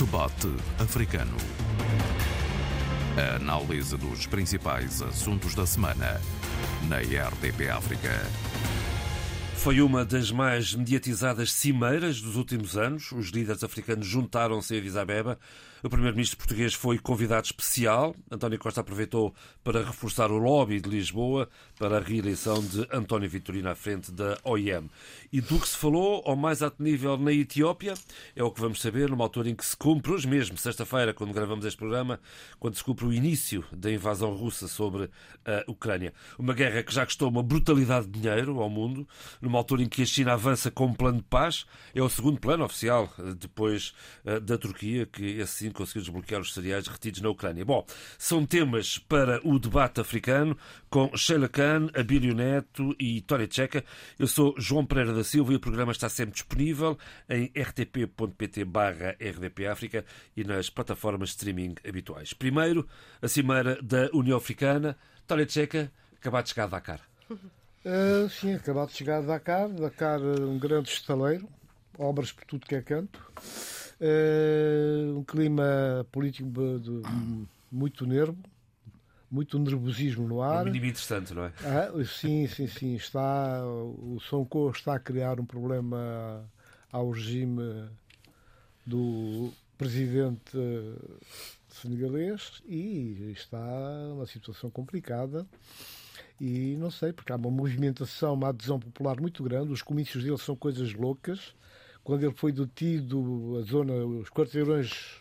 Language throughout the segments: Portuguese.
Debate Africano. A análise dos principais assuntos da semana na RDP África. Foi uma das mais mediatizadas cimeiras dos últimos anos. Os líderes africanos juntaram-se em Addis Abeba o primeiro-ministro português foi convidado especial. António Costa aproveitou para reforçar o lobby de Lisboa para a reeleição de António Vitorino à frente da OIM. E do que se falou ao mais alto nível na Etiópia, é o que vamos saber numa altura em que se cumpre, hoje mesmo, sexta-feira, quando gravamos este programa, quando se cumpre o início da invasão russa sobre a Ucrânia. Uma guerra que já custou uma brutalidade de dinheiro ao mundo, numa altura em que a China avança com um plano de paz. É o segundo plano oficial, depois eh, da Turquia, que conseguiu desbloquear os cereais retidos na Ucrânia. Bom, são temas para o debate africano com Sheila Khan, Abílio Neto e Tória Checa. Eu sou João Pereira da Silva e o programa está sempre disponível em rtp.pt barra rdpafrica e nas plataformas de streaming habituais. Primeiro, a cimeira da União Africana. Tória Checa, acabado de chegar a Dakar. Uh, sim, acabado de chegar a Dakar. Dakar, um grande estaleiro, obras por tudo que é canto. Uh, um clima político de, muito nervo, muito nervosismo no ar. É um interessante, não é? Ah, sim, sim, sim. Está, o Sonko está a criar um problema ao regime do presidente senegalês e está uma situação complicada. E não sei, porque há uma movimentação, uma adesão popular muito grande, os comícios dele são coisas loucas quando ele foi detido, a zona, os quarteirões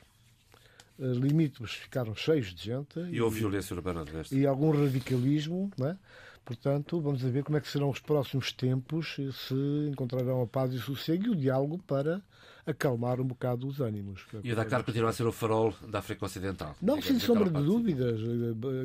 eh, limítrofes ficaram cheios de gente. E, e houve violência urbana de resto. E algum radicalismo, não é? Portanto, vamos ver como é que serão os próximos tempos, se encontrarão a paz e o sossego e o diálogo para acalmar um bocado os ânimos. E o Dakar continua a ser o farol da África Ocidental? Não, sem sombra de dúvidas.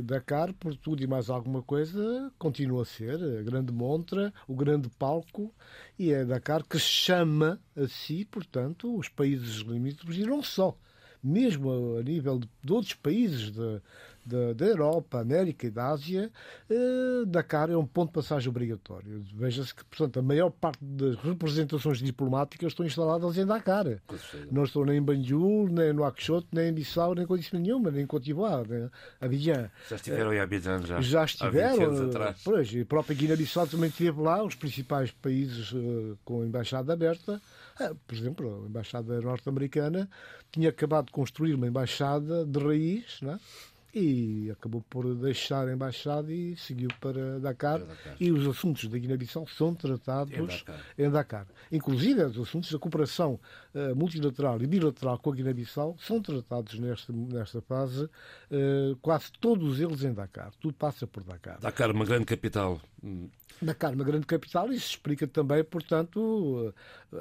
Dakar, por tudo e mais alguma coisa, continua a ser a grande montra, o grande palco, e é Dakar que chama a si, portanto, os países limítrofes, e não só mesmo a nível de outros países de, da, da Europa, América e da Ásia, eh, Dakar é um ponto de passagem obrigatório. Veja-se que, portanto, a maior parte das representações diplomáticas estão instaladas em Dakar. Não estão nem em Banjul, nem no Nouakchott, nem em Bissau, nem coisa nenhuma, nem em d'Ivoire, nem Abidjan. Já estiveram em Abidjan já? Já estiveram. Pois, a própria Guiné-Bissau também esteve lá, os principais países uh, com a embaixada aberta. Uh, por exemplo, a embaixada norte-americana tinha acabado de construir uma embaixada de raiz, não é? E acabou por deixar a embaixada e seguiu para Dakar. Para Dakar. E os assuntos da Guiné-Bissau são tratados em Dakar. em Dakar. Inclusive, os assuntos da cooperação uh, multilateral e bilateral com a Guiné-Bissau são tratados nesta, nesta fase, uh, quase todos eles em Dakar. Tudo passa por Dakar. Dakar, uma grande capital. Dakar, uma grande capital, isso explica também, portanto,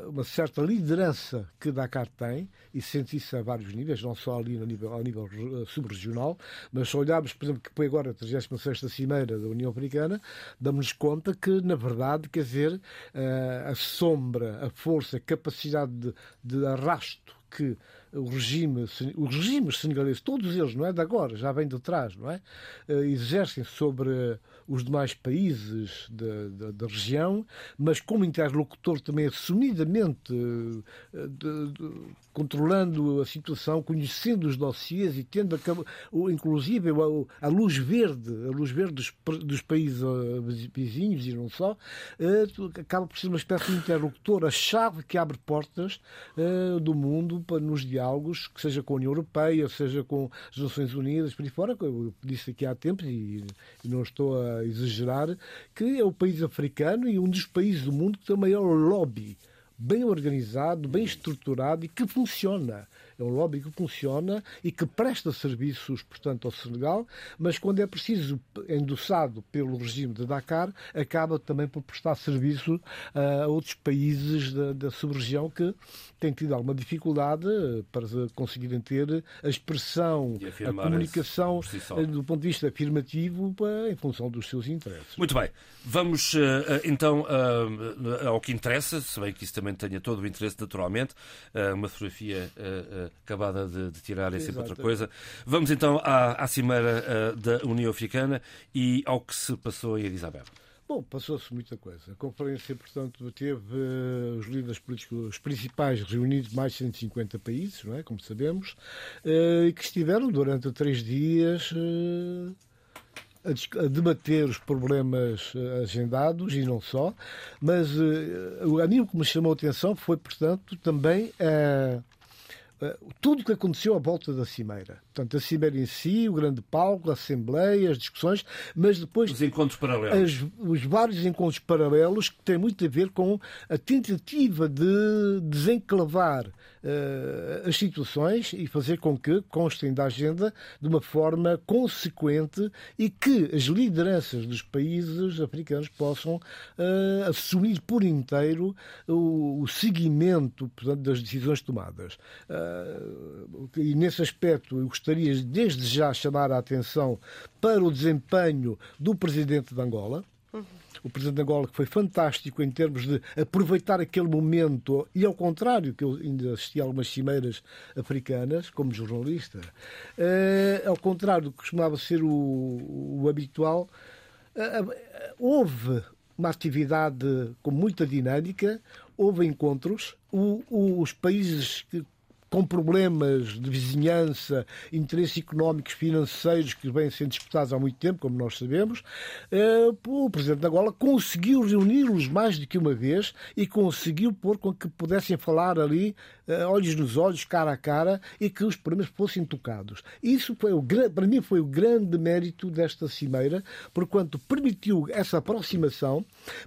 uma certa liderança que Dakar tem, e sente isso a vários níveis, não só ali no nível, ao nível eh, subregional, mas se olharmos, por exemplo, que foi agora a 36 Cimeira da União Africana, damos-nos conta que, na verdade, quer dizer, eh, a sombra, a força, a capacidade de, de arrasto que o regime, os regimes senegaleses, todos eles, não é de agora, já vem de trás, não é? Eh, exercem sobre os demais países da, da, da região, mas como interlocutor também assumidamente eh, de, de, controlando a situação, conhecendo os dossiês e tendo, a, inclusive, a, a, luz verde, a luz verde dos, dos países eh, vizinhos e não só, acaba por ser uma espécie de interlocutor, a chave que abre portas do mundo para nos diálogos diálogos, que seja com a União Europeia, seja com as Nações Unidas, por aí fora, eu disse aqui há tempos e, e não estou a exagerar, que é o país africano e um dos países do mundo que tem o maior lobby bem organizado, bem estruturado e que funciona. É um lobby que funciona e que presta serviços, portanto, ao Senegal, mas quando é preciso, endossado pelo regime de Dakar, acaba também por prestar serviço a outros países da, da sub-região que têm tido alguma dificuldade para conseguirem ter a expressão, a comunicação si do ponto de vista afirmativo em função dos seus interesses. Muito bem. Vamos eh, eh, então eh, ao que interessa, se bem que isso também tenha todo o interesse naturalmente, uma fotografia acabada de, de tirar é sempre outra coisa. Vamos então à, à cimeira uh, da União Africana e ao que se passou em Addis Abeba. Bom, passou-se muita coisa. A conferência, portanto, teve uh, os líderes políticos os principais reunidos de mais de 150 países, não é? como sabemos, uh, e que estiveram durante três dias uh, a, a, debater os problemas agendados e não só, mas o que me chamou a atenção foi, portanto, também a eh, tudo o que aconteceu à volta da Cimeira. Portanto, a Cimeira em si, o grande palco, a Assembleia, as discussões, mas depois. Os encontros paralelos. As, os vários encontros paralelos que têm muito a ver com a tentativa de desenclavar uh, as situações e fazer com que constem da agenda de uma forma consequente e que as lideranças dos países africanos possam uh, assumir por inteiro o, o seguimento portanto, das decisões tomadas. Uh, e nesse aspecto eu gostaria desde já chamar a atenção para o desempenho do presidente de Angola, o presidente de Angola, que foi fantástico em termos de aproveitar aquele momento, e ao contrário, que eu ainda assisti a algumas cimeiras africanas, como jornalista, uh, ao contrário do que costumava ser o, o habitual, uh, houve uma atividade com muita dinâmica, houve encontros, o, o, os países que com problemas de vizinhança, interesses económicos, financeiros que vêm sendo disputados há muito tempo, como nós sabemos, eh, o Presidente da Angola conseguiu reuni-los mais do que uma vez e conseguiu pôr com que pudessem falar ali, olhos nos olhos, cara a cara, e que os problemas fossem tocados. Isso foi o, para mim foi o grande mérito desta cimeira, porquanto permitiu essa aproximação,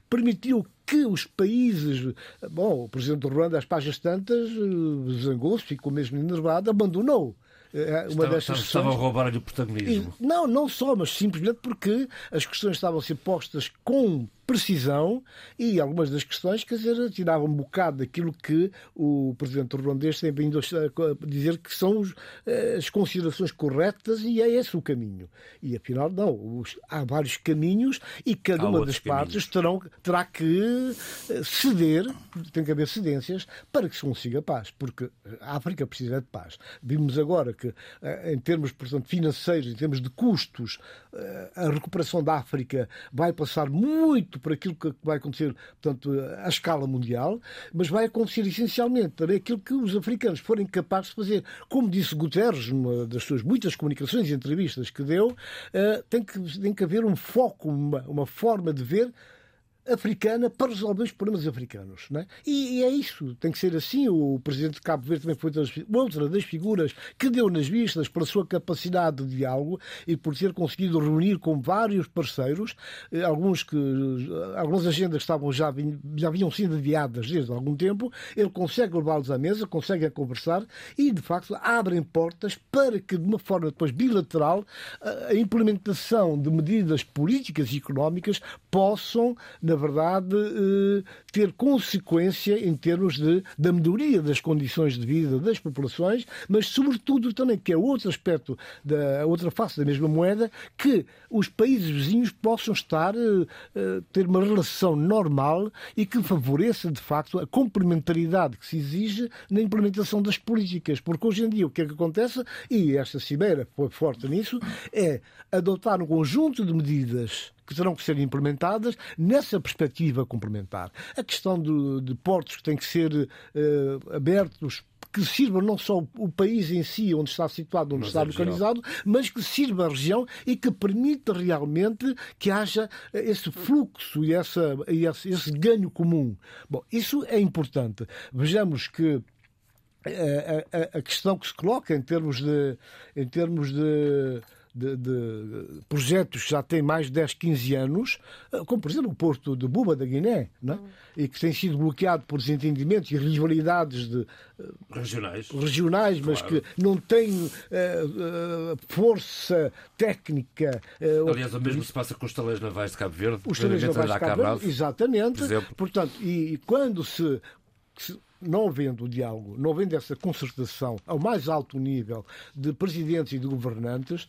permitiu que os países. Bom, o presidente do Ruanda, às páginas tantas, eh, zangou-se, ficou mesmo enervado, abandonou uma estava, destas estavam a roubar-lhe o protagonismo. E, não, não só, mas simplesmente porque as questões estavam a ser postas com precisão e algumas das questões, quer dizer, tiravam um bocado daquilo que o presidente ruandês tem vindo a dizer que são eh, as considerações corretas e é esse o caminho. E afinal, não, há vários caminhos e cada há uma das partes terão, terá que eh, ceder, tem que haver cedências para que se consiga paz, porque a África precisa de paz. Vimos agora que, eh, em termos portanto, financeiros, em termos de custos, a recuperação da África vai passar muito por aquilo que vai acontecer, portanto, à escala mundial, mas vai acontecer essencialmente para aquilo que os africanos forem capazes de fazer. Como disse Guterres, numa das suas muitas comunicações e entrevistas que deu, tem que, tem que haver um foco, uma, uma forma de ver africana para resolver os problemas africanos. Não é? E, e, é isso, tem que ser assim. O presidente de Cabo Verde também foi outra das figuras que deu nas vistas pela sua capacidade de diálogo e por ter conseguido reunir com vários parceiros, eh, alguns que algumas agendas estavam já, já vinham sendo adiadas desde algum tempo, ele consegue levá-los à mesa, consegue conversar e, de facto, abrem portas para que, de uma forma depois bilateral, a implementação de medidas políticas e económicas possam, na na verdade, eh, ter consequência em termos de, da melhoria das condições de vida das populações, mas, sobretudo, também, que é outro aspecto, da outra face da mesma moeda, que os países vizinhos possam estar, eh, eh, ter uma relação normal e que favoreça, de facto, a complementaridade que se exige na implementação das políticas. Porque hoje em dia o que é que acontece, e esta cimeira foi forte nisso, é adotar um conjunto de medidas que terão que ser implementadas nessa perspectiva complementar. A questão de, de portos que têm que ser uh, abertos que sirva não só o país em si, onde está situado, onde mas está localizado, mas que sirva a região e que permita realmente que haja esse fluxo e, essa, esse, esse ganho comum. Bom, isso é importante. Vejamos que eh, a, a, a, questão que se coloca em termos de, em termos de de, de, projetos que já têm mais de 10, 15 anos, eh, como por exemplo o Porto de Buba da Guiné, é? Hum. e que tem sido bloqueado por desentendimentos e rivalidades de, eh, regionais, regionais mas claro. que não têm uh, uh, força técnica. Uh, Aliás, o mesmo se passa com os taleiros navais de Cabo Verde, os taleiros navais de Cabo Verde, exatamente. Portanto, e, e quando se não havendo o diálogo, não havendo essa concertação ao mais alto nível de presidentes e de governantes,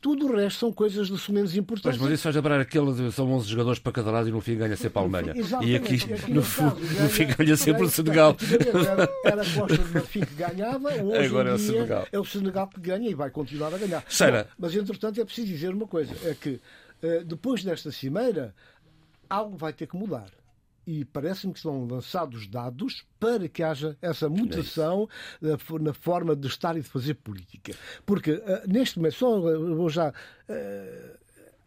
tudo o resto são coisas de menos importantes. Mas, mas isso faz lembrar aquele de são 11 jogadores para cada lado e no fim ganha sempre a Alemanha. E aqui, aqui no, caso, no fim ganha sempre o Senegal. Era, era a Costa de Marfim que ganhava, hoje Agora é o Senegal. É o Senegal que ganha e vai continuar a ganhar. Bom, mas, entretanto, é preciso dizer uma coisa: é que eh, depois desta cimeira, algo vai ter que mudar e parece-me que são lançados dados para que haja essa mutação é na forma de estar e de fazer política. Porque uh, neste momento, só vou já. Uh,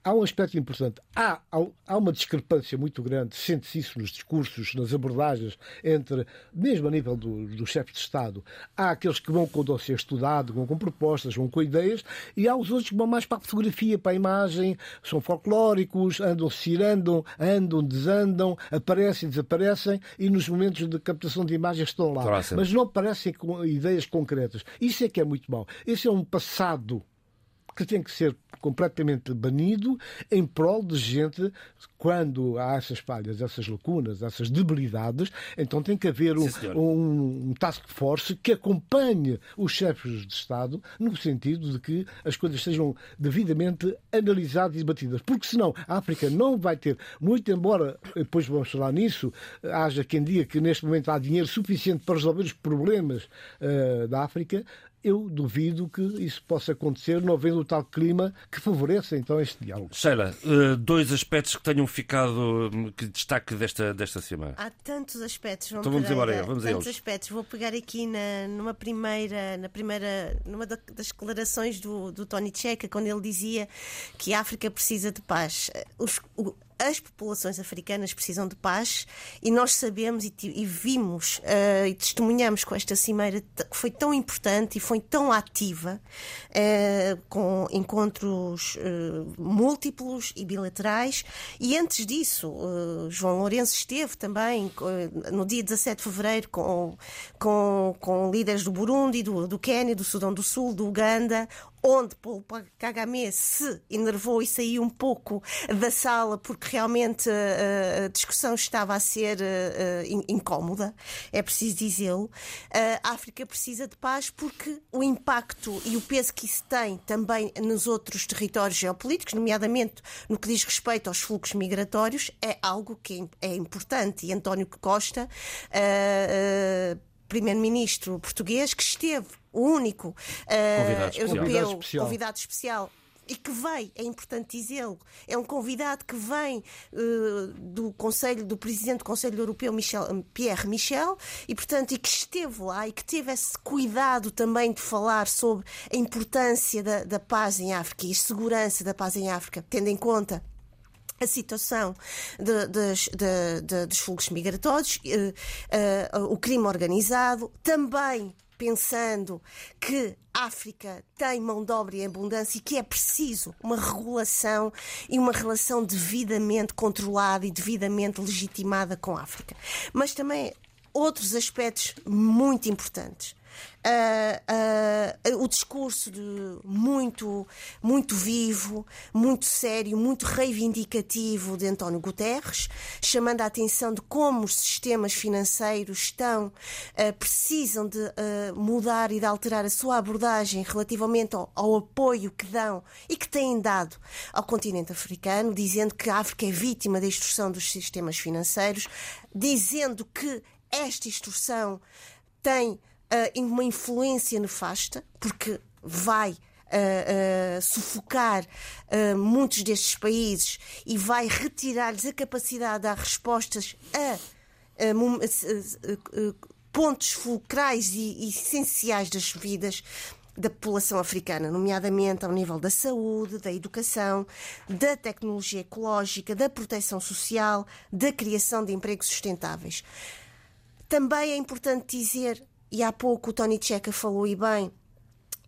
há um aspecto importante. Há, há uma discrepância muito grande, sente-se isso nos discursos, nas abordagens, entre, mesmo a nível do, do chefe de Estado, há aqueles que vão com o dossiê estudado, vão com propostas, vão com ideias, e há os outros que vão mais para a fotografia, para a imagem, são folclóricos, andam, cirandam, andam, desandam, aparecem, desaparecem, e nos momentos de captação de imagens estão lá. Mas não aparecem com ideias concretas. Isso é que é muito mau. Esse é um passado que tem que ser completamente banido em prol de gente, quando há essas falhas, essas lacunas, essas debilidades, então tem que haver um, um, um task force que acompanhe os chefes de Estado no sentido de que as coisas sejam devidamente analisadas e debatidas. Porque senão a África não vai ter, muito embora, depois vamos falar nisso, haja quem diga que neste momento há dinheiro suficiente para resolver os problemas uh, da África, eu duvido que isso possa acontecer, não havendo o tal clima que favoreça então este diálogo. Sheila, eh, dois aspectos que tenham ficado, que destaque desta, desta semana. Há tantos aspectos. Vamos então vamos embora, vamos tantos aspectos. Vou pegar aqui na, numa primeira, na primeira, numa das declarações do, do Tony Checa, quando ele dizia que a África precisa de paz. Os, o, as populações africanas precisam de paz e nós sabemos e, e vimos uh, e testemunhamos com esta cimeira que foi tão importante e foi tão ativa, uh, com encontros uh, múltiplos e bilaterais. E antes disso, João Lourenço esteve também no dia 17 de fevereiro com, com, com líderes do Burundi, do, do Quênia, do Sudão do Sul, do Uganda, onde Paulo Kagame se enervou e saiu um pouco da sala porque realmente uh, a discussão estava a ser uh, incómoda, é preciso dizê-lo. A África precisa de paz porque o impacto e o peso que isso tem também nos outros territórios geopolíticos, nomeadamente no que diz respeito aos fluxos migratórios, é algo que é importante. E António Costa. Uh, primeiro-ministro português que esteve o único uh, convidado europeu especial. convidado especial e que vem, é importante dizê-lo, é um convidado que vem uh, do Conselho, do Presidente do Conselho Europeu, Michel, Pierre Michel, e portanto, e que esteve lá e que teve esse cuidado também de falar sobre a importância da, da paz em África e a segurança da paz em África, tendo em conta a situação dos fluxos migratórios, uh, uh, o crime organizado, também pensando que a África tem mão de obra em abundância e que é preciso uma regulação e uma relação devidamente controlada e devidamente legitimada com a África. Mas também outros aspectos muito importantes uh, uh, o discurso de muito, muito vivo, muito sério, muito reivindicativo de António Guterres, chamando a atenção de como os sistemas financeiros estão, uh, precisam de mudar e de alterar a sua abordagem relativamente ao, ao apoio que dão e que têm dado ao continente africano, dizendo que a África é vítima da instrução dos sistemas financeiros, dizendo que esta instrução tem uh, uma influência nefasta, porque vai uh, uh, sufocar muitos destes países e vai retirar-lhes a capacidade de dar respostas a, pontos fulcrais e, e essenciais das vidas da população africana, nomeadamente ao nível da saúde, da educação, da tecnologia ecológica, da proteção social, da criação de empregos sustentáveis. Também é importante dizer e há pouco o Tony Checa falou e bem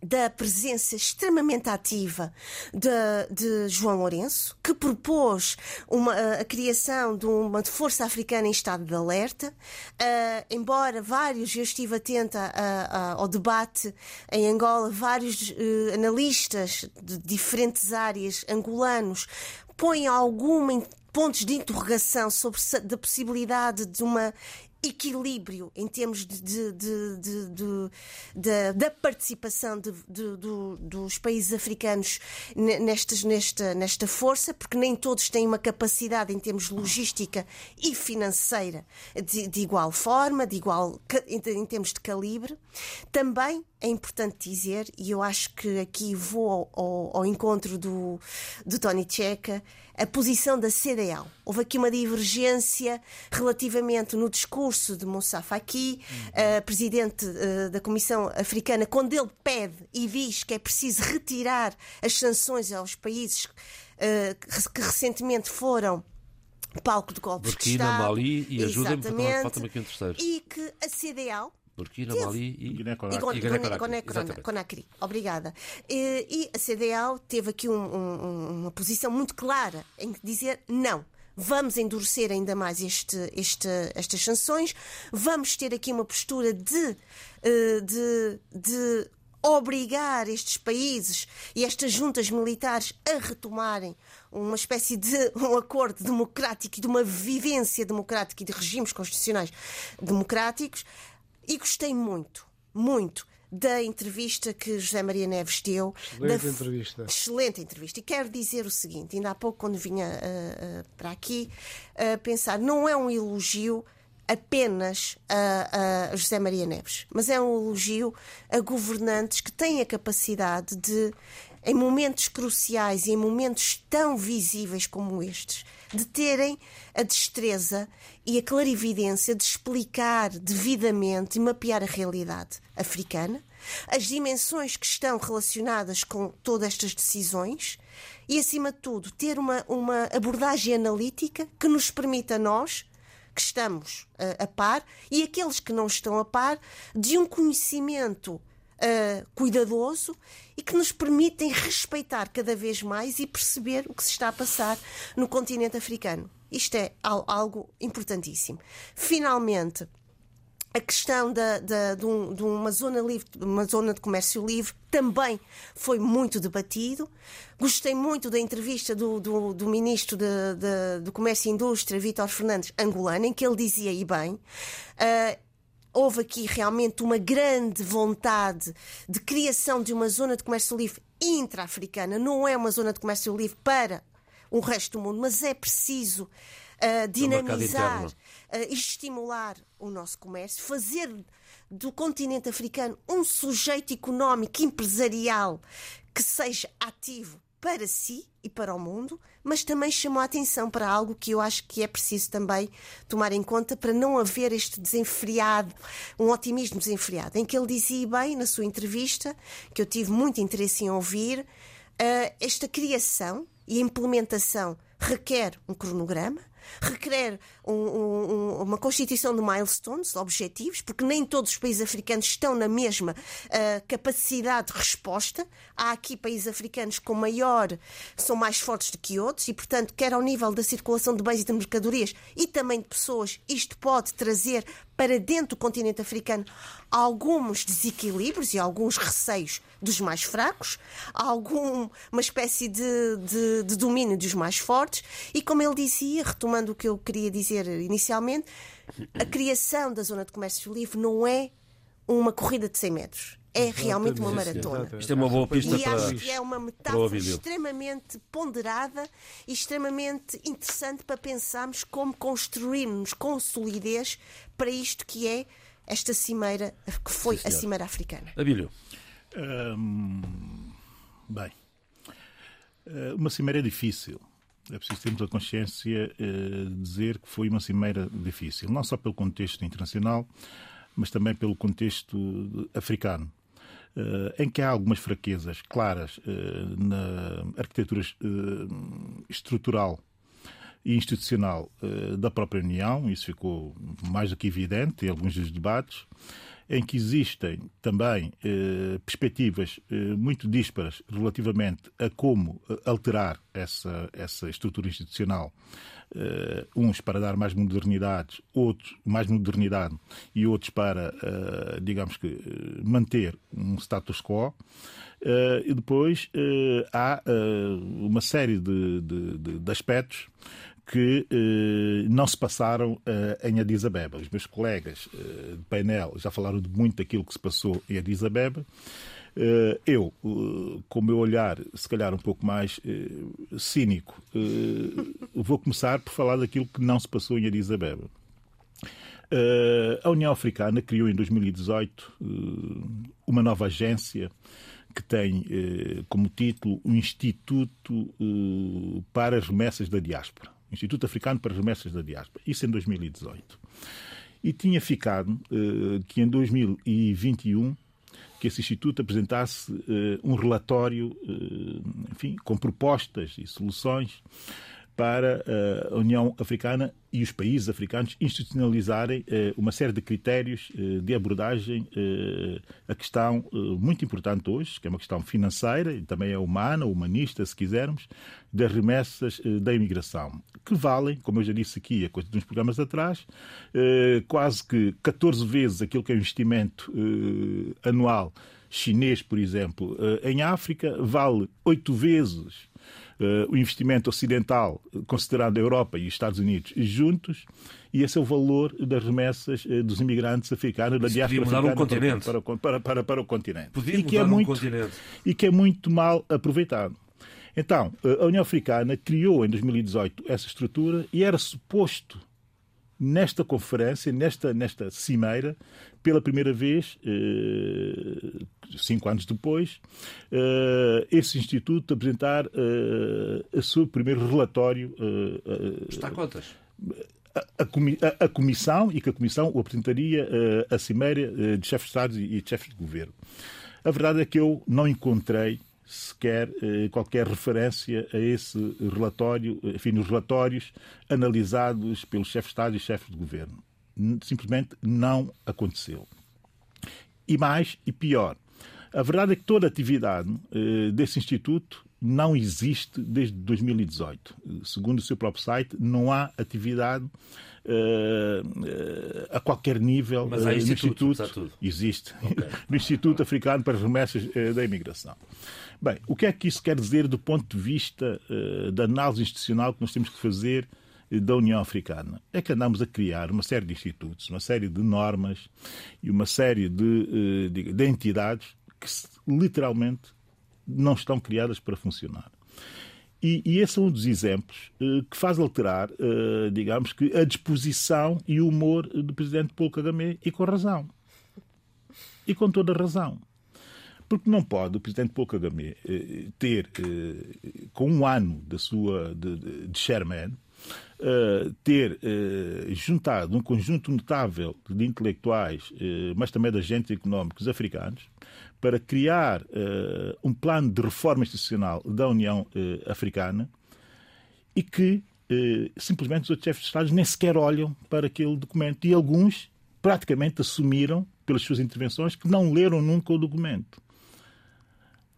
da presença extremamente ativa de, de, João Lourenço, que propôs uma, a criação de uma força africana em estado de alerta. Uh, embora vários, eu estive atenta a, a, ao debate em Angola, vários uh, analistas de diferentes áreas angolanos põem alguma pontos de interrogação sobre a possibilidade de uma equilíbrio em termos de, de, de, da participação dos países africanos nestas, nesta, nesta força, porque nem todos têm uma capacidade em termos logística e financeira de, igual forma, de igual em termos de calibre. Também é importante dizer, e eu acho que aqui vou ao, ao, encontro do, do Tony Checa, a posição da CDL. Houve aqui uma divergência relativamente no discurso de Moussa Faki, uhum. uh, presidente uh, da Comissão Africana, quando ele pede e diz que é preciso retirar as sanções aos países uh, que recentemente foram palco de golpes Burkina, de Estado. Mali e ajuda-me falta-me aqui um terceiro. E que a CDL Burkina, teve. Mali e Guiné-Conakry. Obrigada. E, e, a CDL teve aqui um, um, uma posição muito clara em dizer não. Vamos endurecer ainda mais este, este, estas sanções, vamos ter aqui uma postura de, eh, de, de obrigar estes países e estas juntas militares a retomarem uma espécie de um acordo democrático e de uma vivência democrática e de regimes constitucionais democráticos. E gostei muito, muito da entrevista que José Maria Neves deu. Excelente da... entrevista. Excelente entrevista. E quero dizer o seguinte: ainda há pouco, quando vinha uh, uh, para aqui, uh, pensar, não é um elogio apenas a, a, José Maria Neves, mas é um elogio a governantes que têm a capacidade de, em momentos cruciais e em momentos tão visíveis como estes, de terem a destreza e a clarividência de explicar devidamente e mapear a realidade africana, as dimensões que estão relacionadas com todas estas decisões e, acima de tudo, ter uma, uma abordagem analítica que nos permita a nós, que estamos uh, a par, e aqueles que não estão a par, de um conhecimento uh, cuidadoso e que nos permitem respeitar cada vez mais e perceber o que se está a passar no continente africano. Isto é algo importantíssimo. Finalmente, a questão da, da, de, um, de, uma zona livre, uma zona de comércio livre, também foi muito debatido. Gostei muito da entrevista do, do, do ministro de, de, do Comércio e Indústria, Vítor Fernandes, angolano, em que ele dizia, e bem, uh, houve aqui realmente uma grande vontade de criação de uma zona de comércio livre intra-africana. Não é uma zona de comércio livre para o resto do mundo, mas é preciso uh, dinamizar uh, e estimular o nosso comércio, fazer do continente africano um sujeito económico, empresarial, que seja ativo para si e para o mundo, mas também chamou a atenção para algo que eu acho que é preciso também tomar em conta para não haver este desenfreado, um otimismo desenfreado, em que ele dizia bem na sua entrevista, que eu tive muito interesse em ouvir, uh, esta criação e implementação requer um cronograma, requer um, um, uma constituição de milestones, objetivos, porque nem todos os países africanos estão na mesma uh, capacidade de resposta. Há aqui países africanos com maior, são mais fortes do que outros, e, portanto, quer ao nível da circulação de bens e de mercadorias e também de pessoas, isto pode trazer para dentro do continente africano alguns desequilíbrios e alguns receios dos mais fracos, alguma espécie de, de, de domínio dos mais fortes, e como ele dizia, retomando o que eu queria dizer inicialmente, a criação da zona de comércio livre não é uma corrida de 100 metros. É realmente uma maratona. Isto é uma boa pista e para. acho que é uma metáfora extremamente ponderada e extremamente interessante para pensarmos como construirmos com solidez para isto que é esta cimeira, que foi Sim, a cimeira africana. Abílio. Hum, bem, eh, uma cimeira é difícil. É preciso termos a consciência eh, de dizer que foi uma cimeira difícil, não só pelo contexto internacional, mas também pelo contexto africano. Eh, em que há algumas fraquezas claras eh, na arquitetura eh, estrutural e institucional da própria União, isso ficou mais do que evidente em alguns dos debates, em que existem também eh, perspectivas eh, muito díspares relativamente a como alterar essa, essa estrutura institucional Uh, uns para dar mais modernidade, outros mais modernidade e outros para, uh, digamos que, manter um status quo. Uh, e depois há uma série de, de, de aspectos que não se passaram em Addis Abeba. Os meus colegas de painel já falaram de muito daquilo que se passou em Addis Abeba. Eh, eu, eh, com o meu olhar, se calhar um pouco mais eh, cínico, vou começar por falar daquilo que não se passou em Addis Abeba. A União Africana criou em 2018 uma nova agência que tem eh, como título o Instituto eh, para as Remessas da Diáspora. Instituto Africano para as Remessas da Diáspora. Isso em 2018. E tinha ficado eh, que em 2021 que esse Instituto apresentasse um relatório, enfim, com propostas e soluções para a União Africana e os países africanos institucionalizarem eh, uma série de critérios eh, de abordagem eh, a questão muito importante hoje, que é uma questão financeira e também é humana, humanista, se quisermos, das remessas da imigração, que valem, como eu já disse aqui a coisa de uns programas atrás, quase que 14 vezes aquilo que é o investimento anual chinês, por exemplo, em África, vale oito vezes o investimento ocidental, considerando a Europa e os Estados Unidos juntos, e esse é o valor das remessas uh, dos imigrantes africanos, da diáspora africana um continente. Para, para, para, para, o continente. Podia e que, é muito, continente. e que é muito mal aproveitado. Então, eh, a União Africana criou em 2018 essa estrutura e era suposto nesta conferência, nesta, nesta cimeira, pela primeira vez, eh, cinco anos depois, eh, esse Instituto apresentar eh, o seu primeiro relatório. Está a contas? A, a, a, Comissão e que a Comissão o apresentaria à Cimeira de chefes de Estado e de chefes de governo. A verdade é que eu não encontrei sequer eh, qualquer referência a esse relatório, enfim, nos relatórios analisados pelos chefes de Estado e chefes de governo. Simplesmente não aconteceu. E mais e pior, a verdade é que toda a atividade eh, desse Instituto não existe desde 2018. Segundo o seu próprio site, não há atividade uh, uh, a qualquer nível Mas há uh, no Instituto. Existe. Okay. no Instituto Africano para as Remessas da Imigração. Bem, o que é que isso quer dizer do ponto de vista da análise institucional que nós temos que fazer da União Africana? É que andamos a criar uma série de institutos, uma série de normas e uma série de, de, de entidades que literalmente não estão criadas para funcionar. E, e, esse é um dos exemplos uh, que faz alterar, uh, digamos que, a disposição e o humor do presidente Paulo Kagame, e com razão. E com toda razão. Porque não pode o presidente Paul Kagame eh, ter, com um ano da sua, de, de chairman, Uh, ter uh, juntado um conjunto notável de intelectuais, uh, mas também de agentes económicos africanos, para criar um plano de reforma institucional da União Africana e que simplesmente os outros chefes de Estado nem sequer olham para aquele documento. E alguns praticamente assumiram, pelas suas intervenções, que não leram nunca o documento.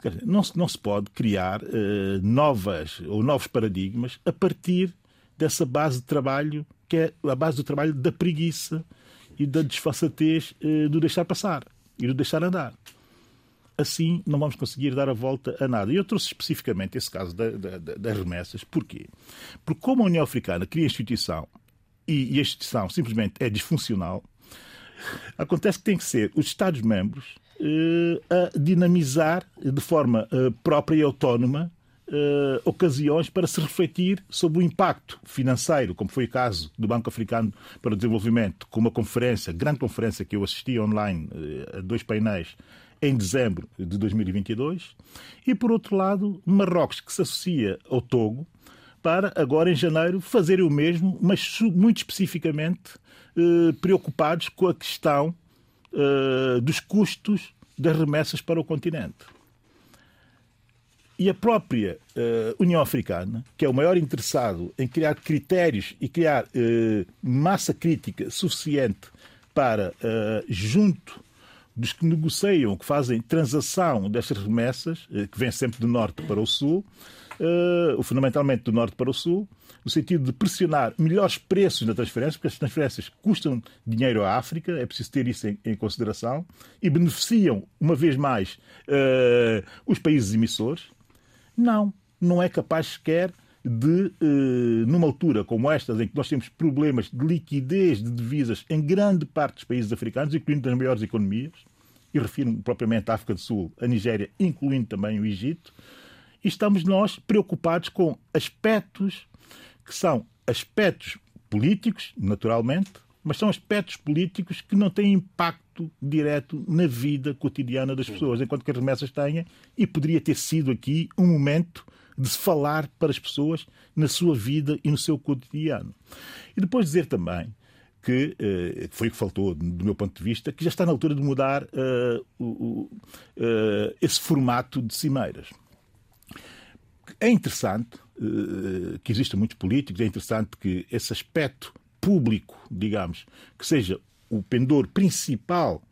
Dizer, não, se, não se pode criar uh, novas ou novos paradigmas a partir dessa base de trabalho que é a base do trabalho da preguiça e da desfaçatez uh, do deixar passar e do deixar andar. Assim não vamos conseguir dar a volta a nada. E eu trouxe especificamente esse caso da, da, das remessas. Porquê? Porque como a União Africana cria instituição e, e a instituição simplesmente é disfuncional, acontece que tem que ser os Estados-membros eh, a dinamizar de forma eh, própria e autónoma Uh, ocasiões para se refletir sobre o impacto financeiro, como foi o caso do Banco Africano para o Desenvolvimento, com uma conferência, grande conferência que eu assisti online a dois painéis em dezembro de 2022, e por outro lado, Marrocos, que se associa ao Togo, para agora em janeiro fazer o mesmo, mas muito especificamente uh, preocupados com a questão uh, dos custos das remessas para o continente. E a própria uh, União Africana, que é o maior interessado em criar critérios e criar uh, massa crítica suficiente para, junto dos que negociam, que fazem transação destas remessas, que vêm sempre do norte para o sul, fundamentalmente do norte para o sul, no sentido de pressionar melhores preços na transferência, porque as transferências custam dinheiro à África, é preciso ter isso em, em consideração, e beneficiam, uma vez mais, uh, os países emissores. Não, não é capaz sequer de, uh, numa altura como esta, em que nós temos problemas de liquidez de divisas em grande parte dos países africanos, incluindo as maiores economias, e refiro propriamente à África do Sul, a Nigéria, incluindo também o Egito, e estamos nós preocupados com aspectos que são aspectos políticos, naturalmente, mas são aspectos políticos que não têm impacto direto na vida cotidiana das pessoas, enquanto que as remessas têm, e poderia ter sido aqui um momento de se falar para as pessoas na sua vida e no seu cotidiano. E depois dizer também que uh, foi o que faltou, do meu ponto de vista, que já está na altura de mudar uh, uh, esse formato de cimeiras. É interessante que existam muitos políticos, é interessante que esse aspecto público, digamos, que seja o pendor principal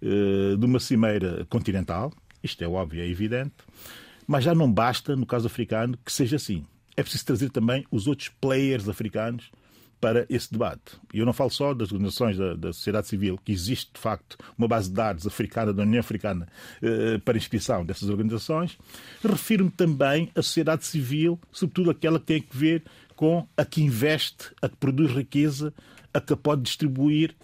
de uma cimeira continental, isto é óbvio, é evidente, mas já não basta, no caso africano, que seja assim. É preciso trazer também os outros players africanos para esse debate. E eu não falo só das organizações da, da, sociedade civil, que existe de facto uma base de dados africana, da União Africana, eh, para inscrição dessas organizações. Refiro-me também à sociedade civil, sobretudo aquela que tem a ver com a que investe, a que produz riqueza, a que pode distribuir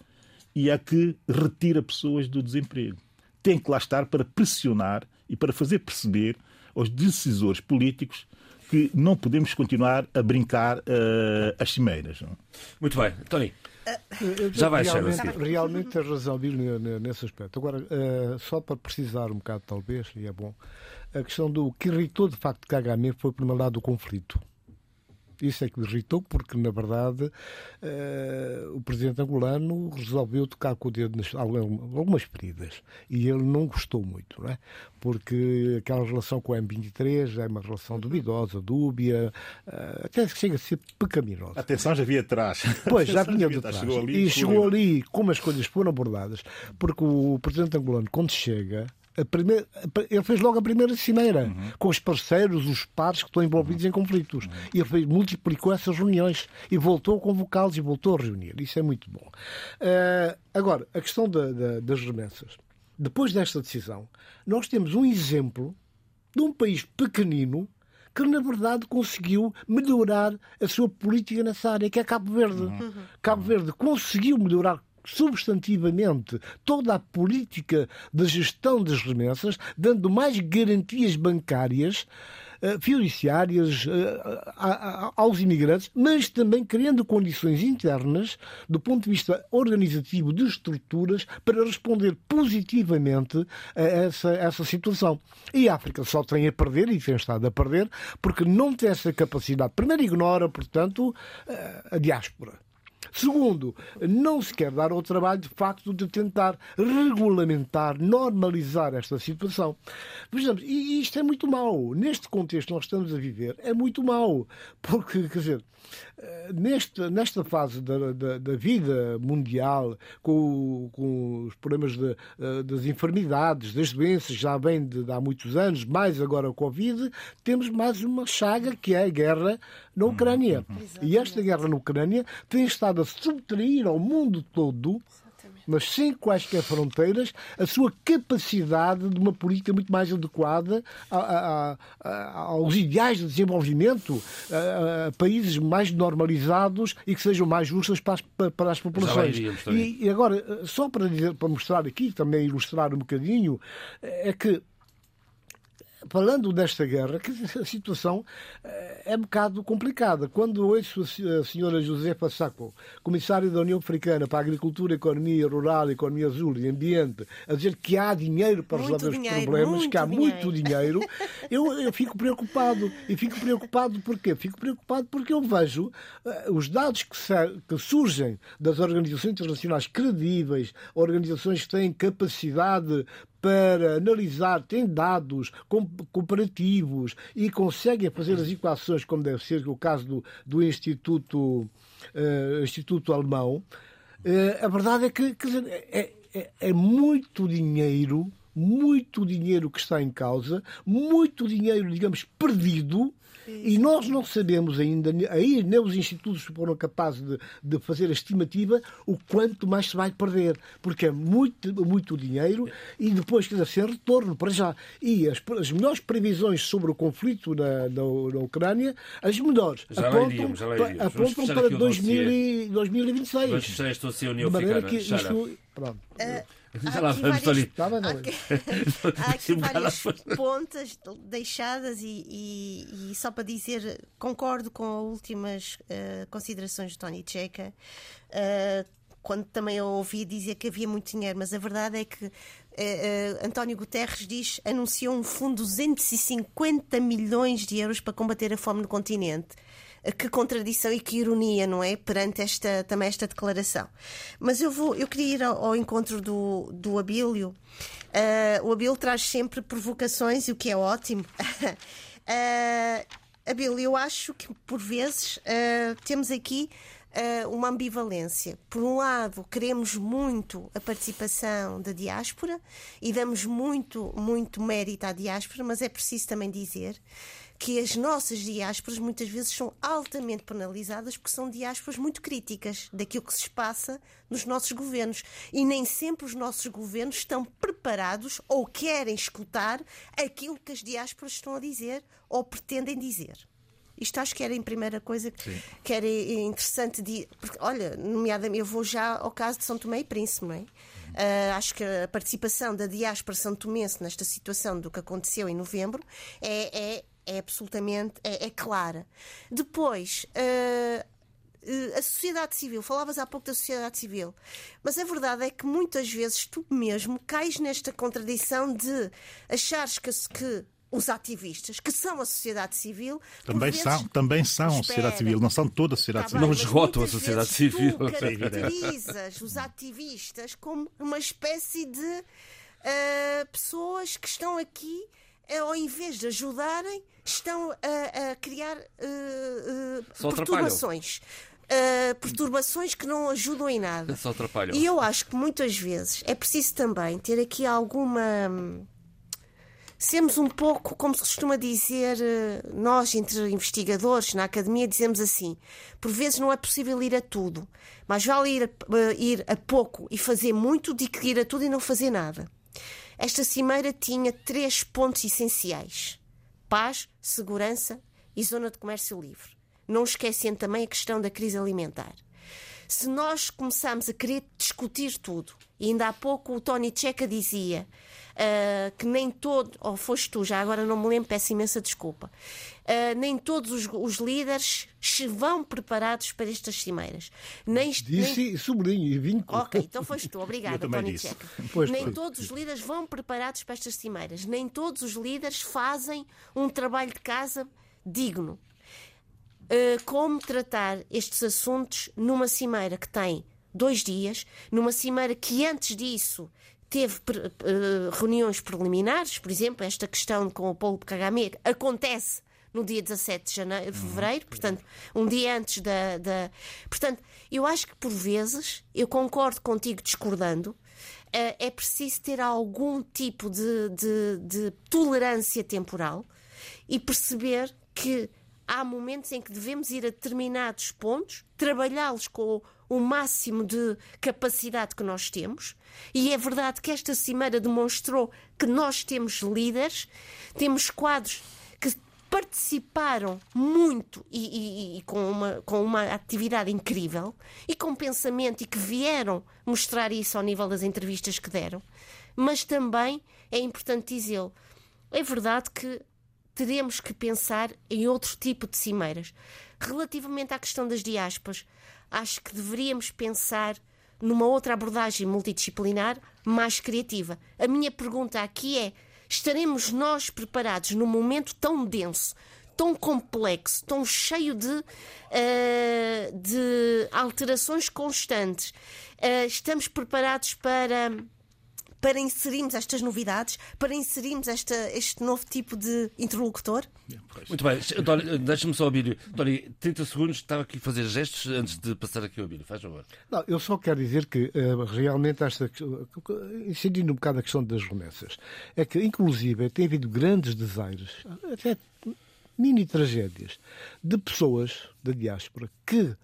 e a que retira pessoas do desemprego. Tem que lá estar para pressionar e para fazer perceber aos decisores políticos que não podemos continuar a brincar uh, as cimeiras. Não? Muito bem. Tony. Já vai realmente, realmente tens razão, Bill, nesse aspecto. Agora, uh, só para precisar um bocado, talvez, e é bom, a questão do que irritou de facto Kagame foi por lado do conflito. Isso é que me irritou, porque, na verdade, uh, o presidente angolano resolveu tocar com o dedo nas algumas feridas. E ele não gostou muito, não é? Porque aquela relação com o M23 é uma relação duvidosa, dúbia, uh, até chega a ser pecaminosa. A tensão já havia atrás. Pois, já vinha de trás. Chegou ali, e chegou ali como as coisas foram abordadas, porque o presidente angolano, quando chega, Primeira, ele fez logo a primeira cimeira uhum. com os parceiros, os pares que estão envolvidos uhum. em conflitos. Uhum. E ele fez, multiplicou essas reuniões e voltou a convocá-los e voltou a reunir. Isso é muito bom. Uh, agora, a questão da, da, das remessas. Depois desta decisão, nós temos um exemplo de um país pequenino que, na verdade, conseguiu melhorar a sua política nessa área, que é Cabo Verde. Uhum. Cabo Verde conseguiu melhorar substantivamente toda a política de gestão das remessas, dando mais garantias bancárias uh, fiduciárias a, aos imigrantes, mas também criando condições internas, do ponto de vista organizativo de estruturas, para responder positivamente a essa, essa situação. E a África só tem a perder, e tem estado a perder, porque não tem essa capacidade. Primeiro, ignora, portanto, a diáspora Segundo, não se quer dar ao trabalho, de facto, de tentar regulamentar, normalizar esta situação. Vejamos, e isto é muito mau. Neste contexto que nós estamos a viver, é muito mau. Porque, quer dizer, eh, neste, nesta fase da, da, da vida mundial, com, com os problemas de, eh, das enfermidades, das doenças, já vem de, de, há muitos anos, mais agora o Covid, temos mais uma chaga que é a guerra na Ucrânia. Uhum. E esta guerra na Ucrânia tem estado a subtrair ao mundo todo mas sem quaisquer fronteiras, a sua capacidade de uma política muito mais adequada a, a, a, aos ideais de desenvolvimento, a, países mais normalizados e que sejam mais justas para as, para as populações. E, e, agora, só para, dizer, para mostrar aqui, também ilustrar um bocadinho, é que falando desta guerra, que a situação eh, é um bocado complicada. Quando ouço a senhora Josefa Sacco, comissária da União Africana para a Agricultura, Economia Rural, Economia Azul e Ambiente, a dizer que há dinheiro para muito resolver dinheiro, os problemas, que há dinheiro. muito dinheiro, eu, eu, fico preocupado. E fico preocupado porquê? Fico preocupado porque eu vejo uh, os dados que, que surgem das organizações internacionais credíveis, organizações que têm capacidade para analisar, têm dados comparativos e conseguem fazer as equações como deve ser, o caso do, do Instituto, uh, Instituto Alemão, uh, a verdade é que dizer, é, é, é muito dinheiro muito dinheiro que está em causa, muito dinheiro, digamos, perdido, e nós não sabemos ainda, aí nem os institutos foram capazes de, de, fazer a estimativa o quanto mais se vai perder, porque é muito, muito dinheiro e depois, quer dizer, sem retorno para já. E as, as melhores previsões sobre o conflito na, na, na Ucrânia, as melhores, já apontam, iríamos, já iríamos. apontam para 2000 e, 2026. Vamos fechar esta União Africana. Que isto, pronto. Uh, já lá vamos, várias, há, há aqui várias pontas deixadas e, e, e, só para dizer, concordo com as últimas uh, considerações de Tony Checa. Uh, quando também eu ouvi dizer que havia muito dinheiro, mas a verdade é que eh, eh, António Guterres diz, anunciou um fundo de 250 milhões de euros para combater a fome no continente. Eh, Que contradição e que ironia, não é? Perante esta, também esta declaração. Mas eu, vou, eu queria ir ao, ao encontro do, do Abílio. Eh, o Abílio traz sempre provocações, e o que é ótimo. Eh, Abílio, eu acho que por vezes eh, temos aqui uma ambivalência. Por um lado, queremos muito a participação da diáspora e damos muito, muito mérito à diáspora, mas é preciso também dizer que as nossas diásporas muitas vezes são altamente penalizadas porque são diásporas muito críticas daquilo que se passa nos nossos governos. E nem sempre os nossos governos estão preparados ou querem escutar aquilo que as diásporas estão a dizer ou pretendem dizer. Isto acho que era a primeira coisa que era interessante de. Porque, olha, nomeadamente, eu vou já ao caso de São Tomé e Príncipe, não é? Ah, acho que a participação da diáspora são tomense nesta situação do que aconteceu em novembro é, é, é absolutamente é, é clara. Depois. eh, a sociedade civil, falavas há pouco da sociedade civil, mas a verdade é que muitas vezes tu mesmo cais nesta contradição de achares que, que os ativistas, que são a sociedade civil, Também vezes- são, também são a sociedade civil, não são toda a sociedade Tá civil. bem, Não esgotam a sociedade vezes civil. Tu É caracterizas os ativistas como uma espécie de ah, pessoas que estão aqui, ao invés de ajudarem, estão a, a criar Só atrapalham. perturbações. Ah, perturbações que não ajudam em nada. Só atrapalham. E eu acho que muitas vezes é preciso também ter aqui alguma. Sermos um pouco, como se costuma dizer, eh, nós, entre investigadores na academia, dizemos assim: por vezes não é possível ir a tudo, mas vale ir a, eh, ir a pouco e fazer muito do que ir a tudo e não fazer nada. Esta cimeira tinha três pontos essenciais: paz, segurança e zona de comércio livre. Não esquecendo também a questão da crise alimentar se nós começarmos a querer discutir tudo, e ainda há pouco o Tony Checa dizia ah, que nem todo, ou foste tu, já agora não me lembro, peço imensa desculpa, ah, nem todos os, os líderes se vão preparados para estas cimeiras. Nem, nem- Disse e sublinho e vinco. Ok, então foste tu, obrigada, Tony. Checa. Nem foi. todos os líderes vão preparados para estas cimeiras. Nem todos os líderes fazem um trabalho de casa digno. Uh, como tratar estes assuntos numa cimeira que tem dois dias, numa cimeira que antes disso teve uh, reuniões preliminares, por exemplo, esta questão com o Paulo Kagame acontece no dia 17 de, janeiro, de fevereiro, portanto, um dia antes da, da. Portanto, eu acho que por vezes, eu concordo contigo discordando, eh, é preciso ter algum tipo de, de- de tolerância temporal e perceber que há momentos em que devemos ir a determinados pontos, trabalhá-los com o máximo de capacidade que nós temos. E é verdade que esta cimeira demonstrou que nós temos líderes, temos quadros que participaram muito e, e- e com, uma, com uma atividade incrível e com pensamento e que vieram mostrar isso ao nível das entrevistas que deram. Mas também é importante dizê-lo. É verdade que teremos que pensar em outro tipo de cimeiras. Relativamente à questão das diaspas, acho que deveríamos pensar numa outra abordagem multidisciplinar mais criativa. A minha pergunta aqui é: estaremos nós preparados num momento tão denso, tão complexo, tão cheio de, eh, de alterações constantes? Eh, estamos preparados para para inserirmos estas novidades, para inserirmos esta, este novo tipo de interlocutor? Muito bem, António, deixa-me só ouvir. António, 30 segundos, estava aqui a fazer gestos antes de passar aqui ao Bílio. Faz favor. Não, eu só quero dizer que eh, realmente esta incidindo um bocado a questão das remessas, é que inclusive tem havido grandes desaires, até mini tragédias, de pessoas da diáspora que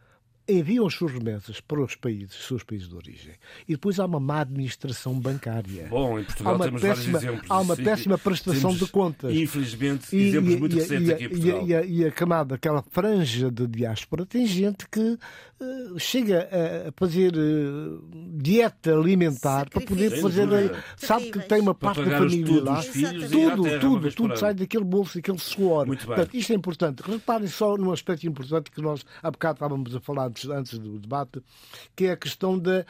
enviam as suas remessas para os países, os seus países de origem. E depois há uma má administração bancária. Bom, em Portugal há uma temos péssima, vários exemplos. Há uma Sim, péssima prestação temos, de contas. Infelizmente, exemplos muito a- recentes e a- aqui em e a- Portugal. E a, e a camada, aquela franja de diáspora, tem gente que eh, chega a, fazer eh, dieta alimentar para poder fazer. Dúvida. sabe que tem uma parte da família lá. filhos e Tudo, tudo, tudo sai daquele bolso, daquele suor. Muito bem. Portanto, isto é importante. Reparem só num aspecto importante que nós há bocado estávamos a falar antes, antes do debate, que é a questão de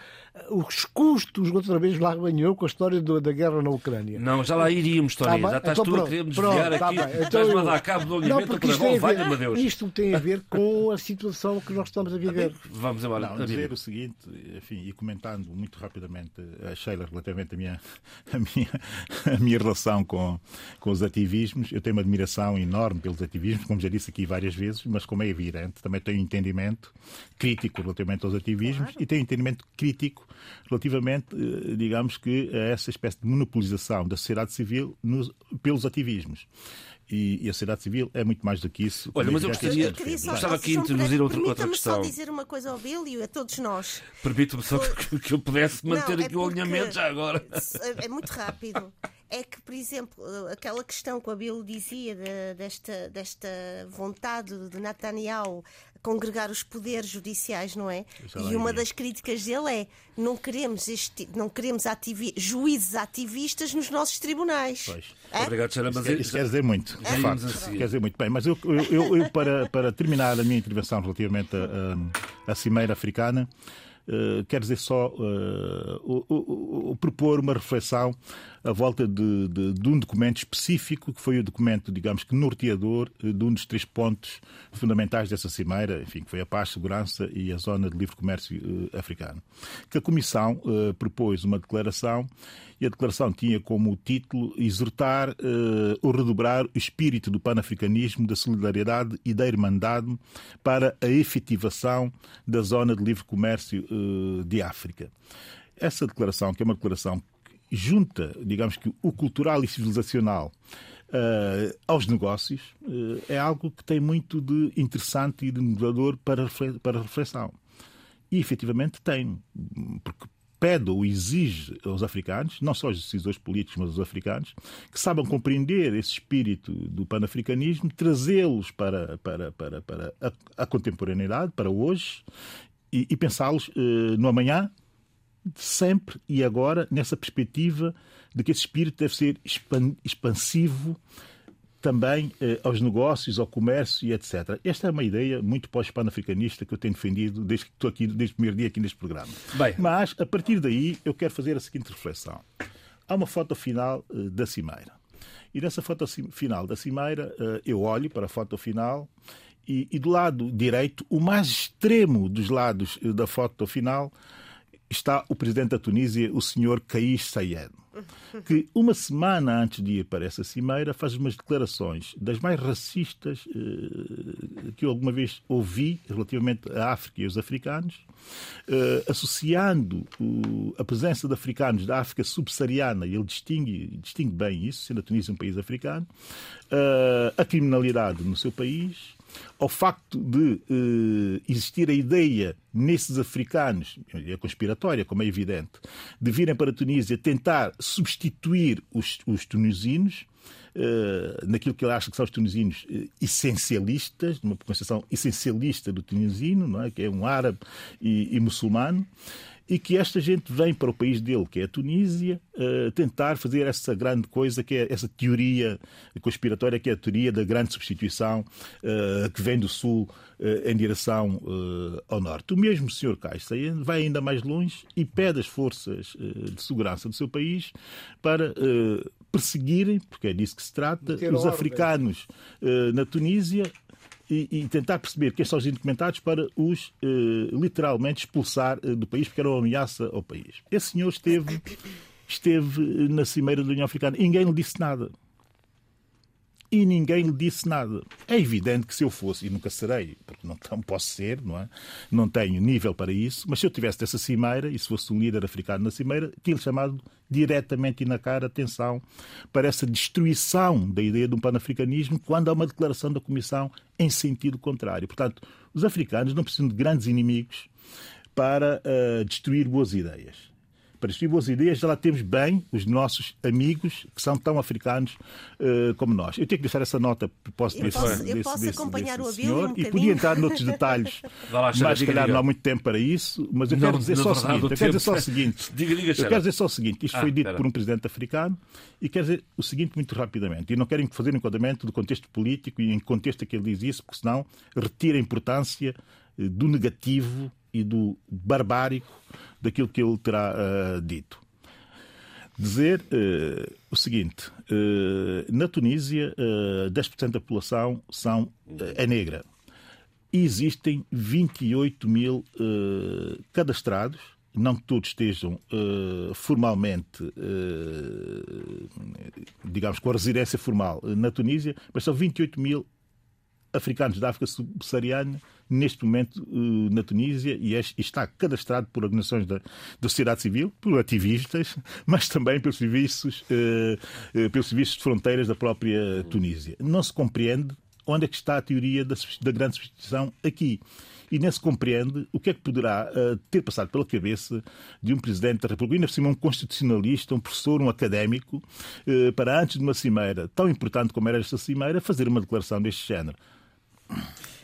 os custos, outra vez lá banhou com a história do, da guerra na Ucrânia. Não, já lá iríamos, Tony. Tá já estás então tu pronto, a querer me pronto, desviar tá aqui. bem. Então Estás-me a dar cabo do Não, alimento porque outra isto tem, a ver, Valha-me Deus. isto tem a ver com a situação que nós estamos a viver. Vamos embora. Não, dizer o seguinte, enfim, e comentando muito rapidamente a Sheila relativamente à minha, a minha, a minha relação com, com os ativismos, eu tenho uma admiração enorme pelos ativismos, como já disse aqui várias vezes, mas como é evidente, também tenho um entendimento crítico relativamente aos ativismos e tenho um entendimento crítico relativamente, eh, digamos que, a essa espécie de monopolização da sociedade civil nos- pelos ativismos. E, e a sociedade civil é muito mais do que isso. Olha, mas eu é gostaria- Gostava aqui de introduzir outra- outra permita-me questão. só dizer uma coisa ao Bílio e a todos nós. Permite-me só que, que eu pudesse manter Não, é aqui o alinhamento já agora. É muito rápido. É que, por exemplo, aquela questão que o Abel dizia de- desta, desta vontade de Netanyahu congregar os poderes judiciais, não é? E uma das críticas dele é não queremos, este, não queremos ativi- juízes ativistas nos nossos tribunais. Pois. É? Obrigado. Isso Mas quer, isso quer dizer muito, de facto. a seguir. Quer dizer muito bem. Mas eu, eu- eu- eu, para, para terminar a minha intervenção relativamente à Cimeira Africana, eh, quero dizer só eh, propor uma reflexão à volta de, de- de um documento específico, que foi o documento, digamos que norteador eh, de um dos três pontos fundamentais dessa Cimeira, enfim, que foi a paz, segurança e a zona de livre comércio africano. Que a Comissão propôs uma declaração e a declaração tinha como título exortar eh, ou redobrar o espírito do panafricanismo, da solidariedade e da irmandade para a efetivação da zona de livre comércio de África. Essa declaração, que é uma declaração que junta, digamos que, o cultural e civilizacional eh, aos negócios, eh, é algo que tem muito de interessante e de inovador para, para reflexão. E efetivamente tem, porque pede ou exige aos africanos, não só aos decisores políticos, mas aos africanos, que saibam compreender esse espírito do panafricanismo, trazê-los para, para, para, para a, a contemporaneidade, para hoje, e, e pensá-los eh, no amanhã, sempre e agora, nessa perspectiva de que esse espírito deve ser expan- expansivo também eh, aos negócios, ao comércio e etc. Esta é uma ideia muito pós-panafricanista que eu tenho defendido desde que estou aqui, desde o primeiro dia aqui neste programa. Bem. Mas, a partir daí, eu quero fazer a seguinte reflexão. Há uma foto final eh, da Cimeira. E nessa foto final da Cimeira, eh, eu olho para a foto final e, e do lado direito, o mais extremo dos lados eh, da foto final, está o presidente da Tunísia, o senhor Kais Saied, que uma semana antes de ir para essa cimeira faz umas declarações das mais racistas eh, que eu alguma vez ouvi relativamente à África e aos africanos, eh, associando o- a presença de africanos da África subsaariana, e ele distingue, distingue bem isso, sendo a Tunísia um país africano, eh, a criminalidade no seu país, ao facto de eh, existir a ideia nesses africanos, é conspiratória, como é evidente, de virem para a Tunísia tentar substituir os, os tunisinos, eh, naquilo que ele acha que são os tunisinos eh, essencialistas, numa concepção essencialista do tunisino, não é? que é um árabe e, e muçulmano, e que esta gente vem para o país dele, que é a Tunísia, eh, tentar fazer essa grande coisa, que é essa teoria conspiratória, que é a teoria da grande substituição eh, que vem do sul eh, em direção ao norte. O mesmo senhor Caixa vai ainda mais longe e pede às forças de segurança do seu país para perseguirem, porque é disso que se trata, os ordem. africanos na Tunísia e, e tentar perceber quem são os indocumentados para os eh, literalmente expulsar eh, do país, porque era uma ameaça ao país. Esse senhor esteve, esteve na Cimeira da União Africana e ninguém lhe disse nada. E ninguém lhe disse nada. É evidente que se eu fosse, e nunca serei, porque não, não posso ser, não é? Não tenho nível para isso, mas se eu tivesse dessa cimeira, e se fosse um líder africano na cimeira, tinha-lhe chamado diretamente e na cara atenção para essa destruição da ideia de um panafricanismo quando há uma declaração da Comissão em sentido contrário. Portanto, os africanos não precisam de grandes inimigos para eh, destruir boas ideias. Para destruir boas ideias, já lá temos bem os nossos amigos que são tão africanos eh, como nós. Eu tenho que deixar essa nota a propósito Eu desse, posso- desse- posso desse- acompanhar desse o senhor um e podia entrar noutros detalhes, lá, mas se calhar não há muito tempo para isso. Mas eu Não, quero dizer só o seguinte: eu quero dizer só o seguinte. Diga, diga, Eu Sheila. quero dizer só o seguinte: isto Ah, foi dito espera. por um presidente africano e quero dizer o seguinte muito rapidamente. E não quero fazer um enquadramento do contexto político e em contexto que ele diz isso, porque senão retira a importância do negativo e do barbárico daquilo que ele terá uh, dito. Dizer uh, o seguinte: uh, na Tunísia, uh, 10% da população são, é negra. E existem 28 mil cadastrados não que todos estejam formalmente, digamos, com a residência formal na Tunísia, mas são 28 mil africanos da África subsaariana neste momento uh, na Tunísia e, é, está cadastrado por organizações da, da, sociedade civil, por ativistas, mas também pelos serviços, pelos serviços de fronteiras da própria Tunísia. Não se compreende onde é que está a teoria da, da grande substituição aqui e nem se compreende o que é que poderá ter passado pela cabeça de um Presidente da República, ainda por cima um constitucionalista, um professor, um académico, para antes de uma cimeira tão importante como era esta cimeira, fazer uma declaração deste género.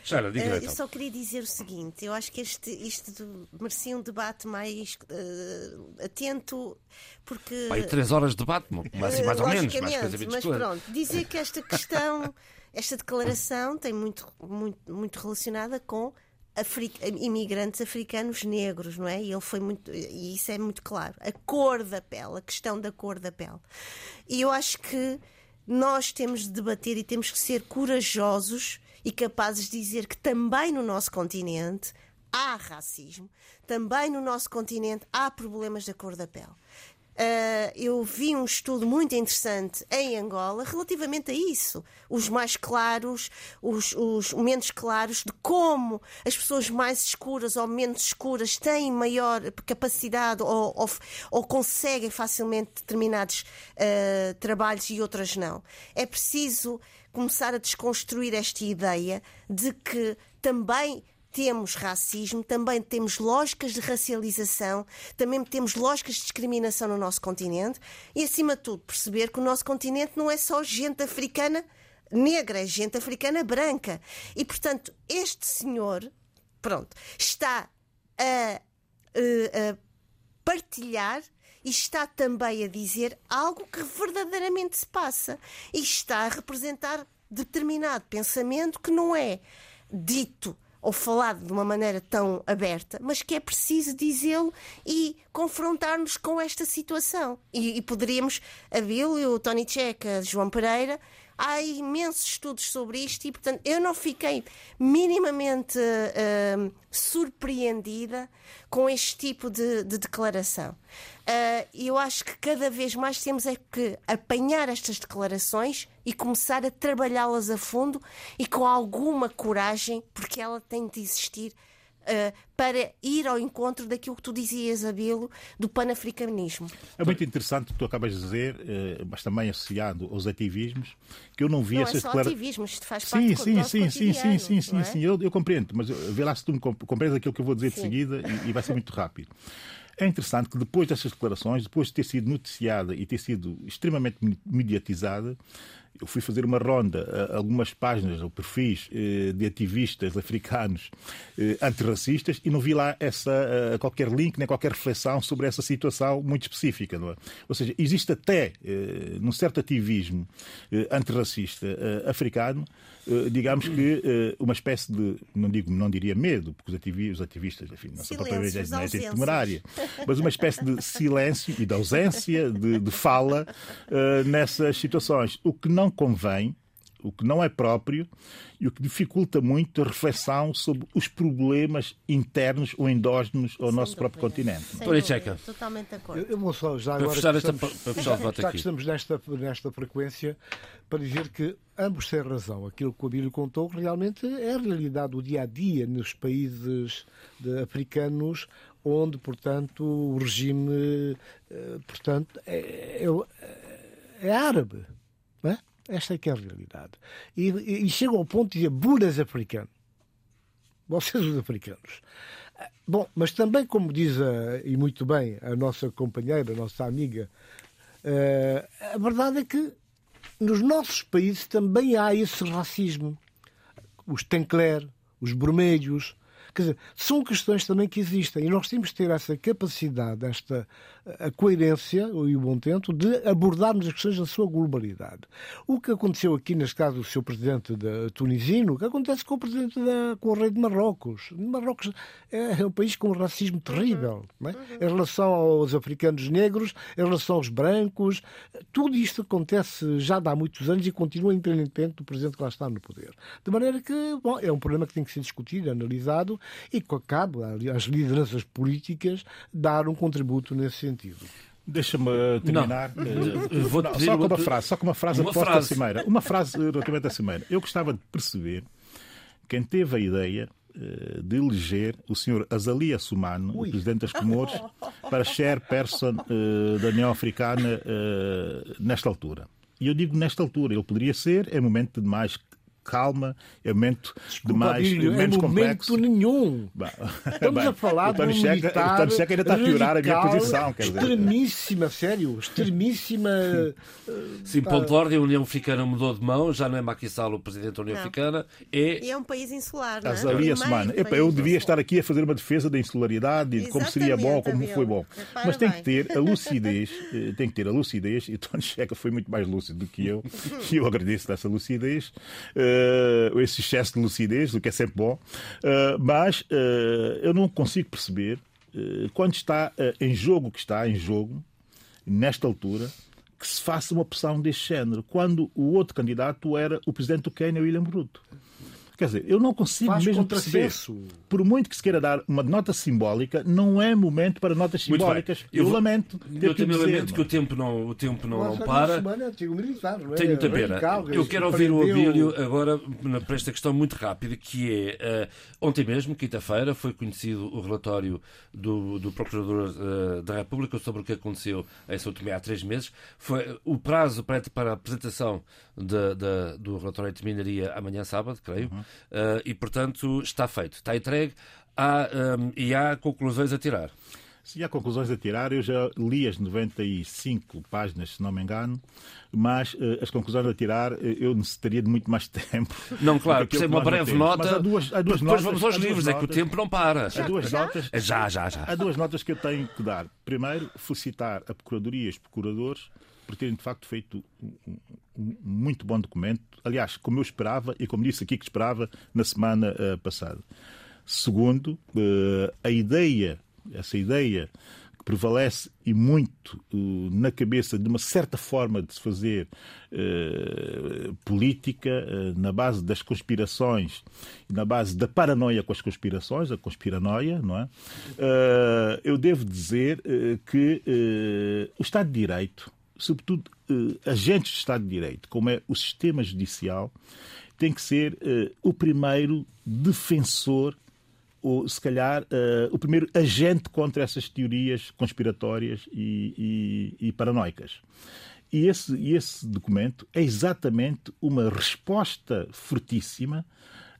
Sara, diga uh, Eu só queria dizer o seguinte: eu acho que este, isto merecia um debate mais uh, atento, porque. Três horas de debate, mais, mais ou menos, mais Mas pronto, dizer que esta questão, esta declaração tem muito, muito, muito relacionada com Africa, imigrantes africanos negros, não é? E ele foi muito, e isso é muito claro. A cor da pele, a questão da cor da pele. E eu acho que nós temos de debater e temos que ser corajosos e capazes de dizer que também no nosso continente há racismo, também no nosso continente há problemas da cor da pele. Uh, eu vi um estudo muito interessante em Angola relativamente a isso. Os mais claros, os, os menos claros, de como as pessoas mais escuras ou menos escuras têm maior capacidade ou, ou, ou conseguem facilmente determinados uh, trabalhos e outras não. É preciso começar a desconstruir esta ideia de que também temos racismo, também temos lógicas de racialização, também temos lógicas de discriminação no nosso continente e, acima de tudo, perceber que o nosso continente não é só gente africana negra, é gente africana branca. E, portanto, este senhor, pronto, está a, a partilhar e está também a dizer algo que verdadeiramente se passa e está a representar determinado pensamento que não é dito ou falado de uma maneira tão aberta, mas que é preciso dizê-lo e confrontar-nos com esta situação. E, e poderíamos, a Bill, o Tony Checa, João Pereira, há imensos estudos sobre isto e, portanto, eu não fiquei minimamente uh, surpreendida com este tipo de, de declaração. Uh, eu acho que cada vez mais temos é que apanhar estas declarações e começar a trabalhá-las a fundo e com alguma coragem, porque ela tem de existir. Uh, para ir ao encontro daquilo que tu dizias, Abilo, do panafricanismo. É muito interessante o que tu acabas de dizer, uh, mas também associado aos ativismos, que eu não vi não essas é só ativismos, isto faz parte sim, sim, do sim, sim, sim, sim, sim, é? sim, eu, eu compreendo, mas vê lá se tu me compreendes aquilo que eu vou dizer sim. de seguida e, e vai ser muito rápido. É interessante que depois destas declarações, depois de ter sido noticiada e ter sido extremamente mediatizada, eu fui fazer uma ronda a algumas páginas ou perfis eh, de ativistas africanos eh, antirracistas e não vi lá essa, eh, qualquer link nem qualquer reflexão sobre essa situação muito específica. É? Ou seja, existe até num certo ativismo antirracista africano digamos que eh, uma espécie de, não digo, não diria medo, porque os ativistas, enfim, não são propriamente não é temerária, mas uma espécie de silêncio e de ausência de, de fala uh, nessas situações. O que não convém o que não é próprio e o que dificulta muito a reflexão sobre os problemas internos ou endógenos ao Sem nosso dúvida. próprio continente. Checa. Totalmente de acordo. Eu vou só, já agora, estamos, esta, para estamos nesta, nesta frequência, para dizer que ambos têm razão. Aquilo que o Abílio contou realmente é a realidade do dia a dia nos países africanos onde, portanto, o regime eh, portanto, é, é, é árabe. Esta é que é a realidade. E, e, e chega ao ponto de dizer buras africanos. Vocês os africanos. Bom, mas também, como diz, a, e muito bem, a nossa companheira, a nossa amiga, uh, a verdade é que nos nossos países também há esse racismo. Os Tencler, os vermelhos. Quer dizer, são questões também que existem e nós temos que ter essa capacidade, esta a coerência e o bom tento de abordarmos as questões na sua globalidade. O que aconteceu aqui, neste caso, o seu presidente da tunisino, o que acontece com o presidente da, com o rei de Marrocos. Marrocos é um país com um racismo terrível, é? em relação aos africanos negros, em relação aos brancos. Tudo isto acontece já há muitos anos e continua independentemente do presidente que lá está no poder. De maneira que, bom, é um problema que tem que ser discutido, analisado e que cabe às lideranças políticas dar um contributo nesse sentido. Deixa-me terminar. Não. Uh, Vou não, só com uma frase, só com uma frase uma frase. cimeira. Uma frase relativamente à cimeira. Eu gostava de perceber quem teve a ideia uh, de eleger o senhor Azali Assumano, o presidente das Comores, para chairperson uh, da União Africana nesta altura. E eu digo nesta altura, ele poderia ser, é momento de mais calma, é momento Desculpa, demais, Bílio, menos é complexo. momento nenhum. Estamos Bem, a falar de um militar O Checa ainda está a piorar a minha posição. Quer dizer. Extremíssima, sério, extremíssima... Sim, uh, ponto de ordem, a União Africana mudou de mão, já não é Macky Sall o presidente da União não. Africana. É... E é um país insular, não é? As ali a semana. Epa, eu devia estar aqui a fazer uma defesa da insularidade e de como seria bom, como foi bom. Mas tem que ter a lucidez, eh, tem que ter a lucidez, e Tony Checa foi muito mais lúcido do que eu, e eu agradeço dessa lucidez. Uh, esse excesso de lucidez, o que é sempre bom, uh, mas uh, eu não consigo perceber quando está em jogo que está em jogo, nesta altura, que se faça uma opção deste género, quando o outro candidato era o presidente do Quênia, William Ruto. Quer dizer, eu não consigo Faz mesmo perceber. Por muito que se queira dar uma nota simbólica, não é momento para notas simbólicas. Eu, eu lamento. Ter eu também lamento que o tempo não, o tempo não, não para. Semana, militar, não é? Tenho muita pena. Eu quero ouvir o Abílio agora para esta questão muito rápida, que é uh, ontem mesmo, quinta-feira, foi conhecido o relatório do, do Procurador uh, da República sobre o que aconteceu em São Tomé há três meses. Foi, o prazo para, para a apresentação de, de, do relatório terminaria amanhã sábado, creio. Uhum. Uh, e, portanto, está feito, está entregue há, um, e há conclusões a tirar. Se há conclusões a tirar, eu já li as 95 páginas, se não me engano, mas uh, as conclusões a tirar uh, eu necessitaria de muito mais tempo. Não, claro, por ser uma breve nota. Mas há duas, há duas depois notas, vamos aos livros, é que o tempo não para. Há duas notas. Já, já, já. Há duas notas que eu tenho que dar. Primeiro, felicitar a Procuradoria e os procuradores por terem de facto feito um, um, muito bom documento. Aliás, como eu esperava e como disse aqui que esperava na semana uh, passada. Segundo, uh, a ideia, essa ideia que prevalece e muito uh, na cabeça de uma certa forma de se fazer uh, política, na base das conspirações na base da paranoia com as conspirações, a conspiranoia, não é? eu devo dizer que o Estado de Direito, sobretudo agentes de Estado de Direito, como é o sistema judicial, tem que ser o primeiro defensor o, se calhar, uh, o primeiro agente contra essas teorias conspiratórias e, e, e paranoicas. E esse, esse documento é exatamente uma resposta fortíssima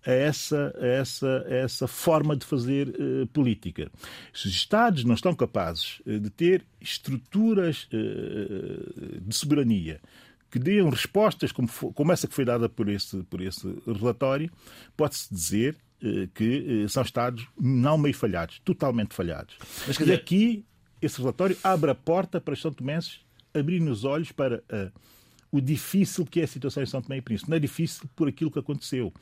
a essa, a essa, a essa forma de fazer uh, política. Se os Estados não estão capazes uh, de ter estruturas uh, de soberania que deem respostas como, como, essa que foi dada por esse, por esse relatório, pode-se dizer eh, que eh, são Estados não meio falhados, totalmente falhados. Mas, e dizer... aqui, esse relatório abre a porta para os São Tomenses abrirem os olhos para uh, o difícil que é a situação em São Tomé e Príncipe. Não é difícil por aquilo que aconteceu.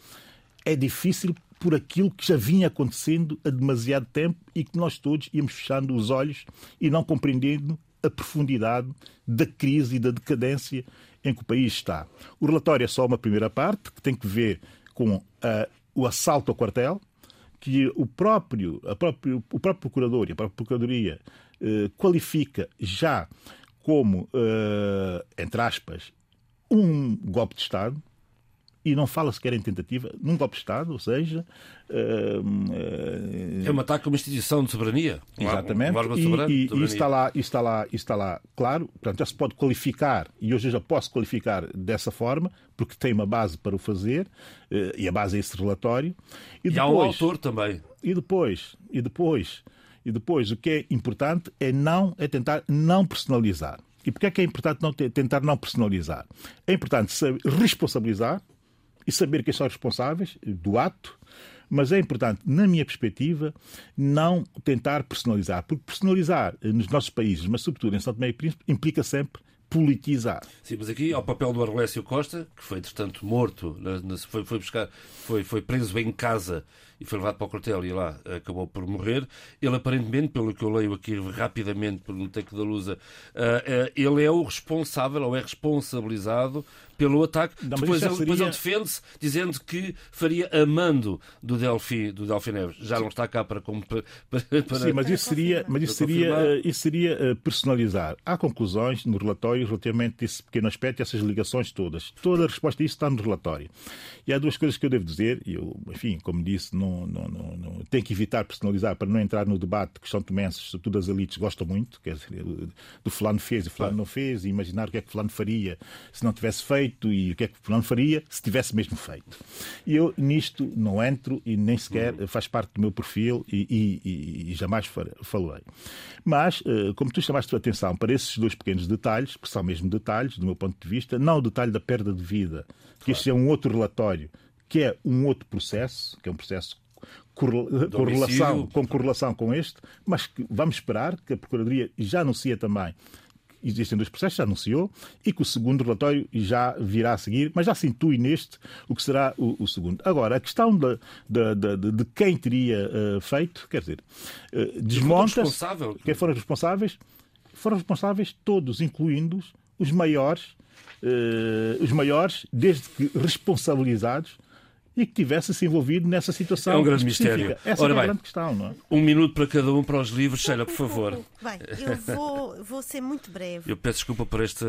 É difícil por aquilo que já vinha acontecendo há demasiado tempo e que nós todos íamos fechando os olhos e não compreendendo a profundidade da crise e da decadência em que o país está. O relatório é só uma primeira parte, que tem que ver com a o assalto ao quartel, que o próprio, a próprio, o próprio procurador e a própria procuradoria eh, qualifica já como, eh, entre aspas, um golpe de Estado, e não fala sequer em tentativa num golpe de Estado, ou seja. Uh, é um ataque a uma instituição de soberania. Exatamente. Um e, soberano, e, e está lá, está lá, está lá, claro, portanto, já se pode qualificar, e hoje eu já posso qualificar dessa forma, porque tem uma base para o fazer, uh, e a base é esse relatório. E, e depois, há um autor também. E depois, e depois, e depois, o que é importante é não é tentar não personalizar. E porquê é que é importante não tentar não personalizar? É importante responsabilizar, e saber quem são os responsáveis do ato, Mas é importante, na minha perspectiva, não tentar personalizar, porque personalizar nos nossos países, mas sobretudo em São Tomé e Príncipe, implica sempre politizar. Sim, mas aqui ao papel do Arlésio Costa, que foi, entretanto, morto, foi, foi, buscar, foi, foi preso em casa e foi levado para o quartel e lá acabou por morrer. Ele, aparentemente, pelo que eu leio aqui rapidamente pelo Teco da Lusa, eh, eh, ele é o responsável ou é responsabilizado pelo ataque. Não, depois, ele, seria... depois ele defende-se dizendo que faria amando do Delfim, do Delfim Neves. Já não está cá para, para, para... Sim, mas isso seria, mas isso seria, isso seria personalizar. Há conclusões no relatório relativamente a esse pequeno aspecto e essas ligações todas. Toda a resposta a isso está no relatório. E há duas coisas que eu devo dizer, e eu, enfim, como disse, não, não, não, não, tenho que evitar personalizar para não entrar no debate que são tomenses, sobretudo as elites gostam muito, quer dizer, do fulano fez e fulano não fez, e imaginar o que é que fulano faria se não tivesse feito e o que é que fulano faria se tivesse mesmo feito. E eu nisto não entro e nem sequer uhum. faz parte do meu perfil e, e, e jamais falei. Mas, eh, como tu chamaste a atenção para esses dois pequenos detalhes, que são mesmo detalhes, do meu ponto de vista, não o detalhe da perda de vida, que claro. este é um outro relatório, que é um outro processo, que é um processo correlação, com correlação com este, mas que vamos esperar que a Procuradoria já anuncia também existem dois processos, já anunciou, e que o segundo relatório já virá a seguir, mas já se intui neste o que será o, o segundo. Agora, a questão de, de, de, de quem teria uh, feito, quer dizer, uh, desmonta quem foram responsáveis, foram responsáveis todos, incluindo os maiores, uh, os maiores, desde que responsabilizados, e que tivesse se envolvido nessa situação. É um grande específica. mistério. Essa Ora é a bem, grande questão, não é? Um minuto para cada um para os livros. Sheila, por favor. Bem, eu vou, vou ser muito breve. Eu peço desculpa por este,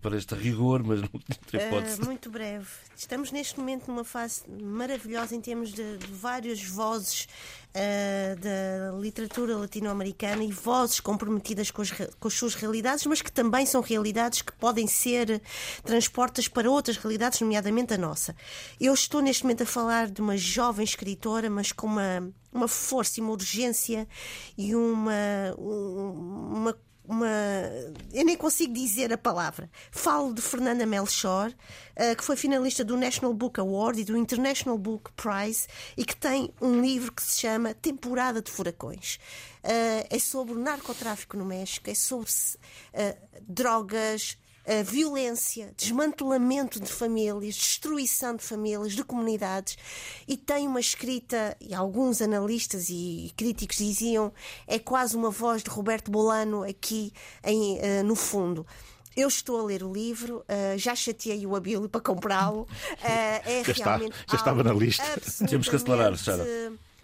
por este rigor, mas não tem uh, Muito breve. Estamos neste momento numa fase maravilhosa em termos de, de várias vozes uh, da literatura latino-americana e vozes comprometidas com as, com as suas realidades, mas que também são realidades que podem ser transportas para outras realidades, nomeadamente a nossa. Eu estou neste momento a falar de uma jovem escritora, mas com uma, uma força e uma urgência e uma, uma uma. Eu nem consigo dizer a palavra. Falo de Fernanda Melchor, uh, que foi finalista do National Book Award e do International Book Prize e que tem um livro que se chama Temporada de Furacões. Uh, é sobre o narcotráfico no México, é sobre uh, drogas, violência, desmantelamento de famílias, destruição de famílias, de comunidades, e tem uma escrita, e alguns analistas e críticos diziam, é quase uma voz de Roberto Bolano aqui em, uh, no fundo. Eu estou a ler o livro, uh, já chateei o Abílio para comprá-lo. Uh, é já realmente está, já estava na lista. Temos que acelerar, Sara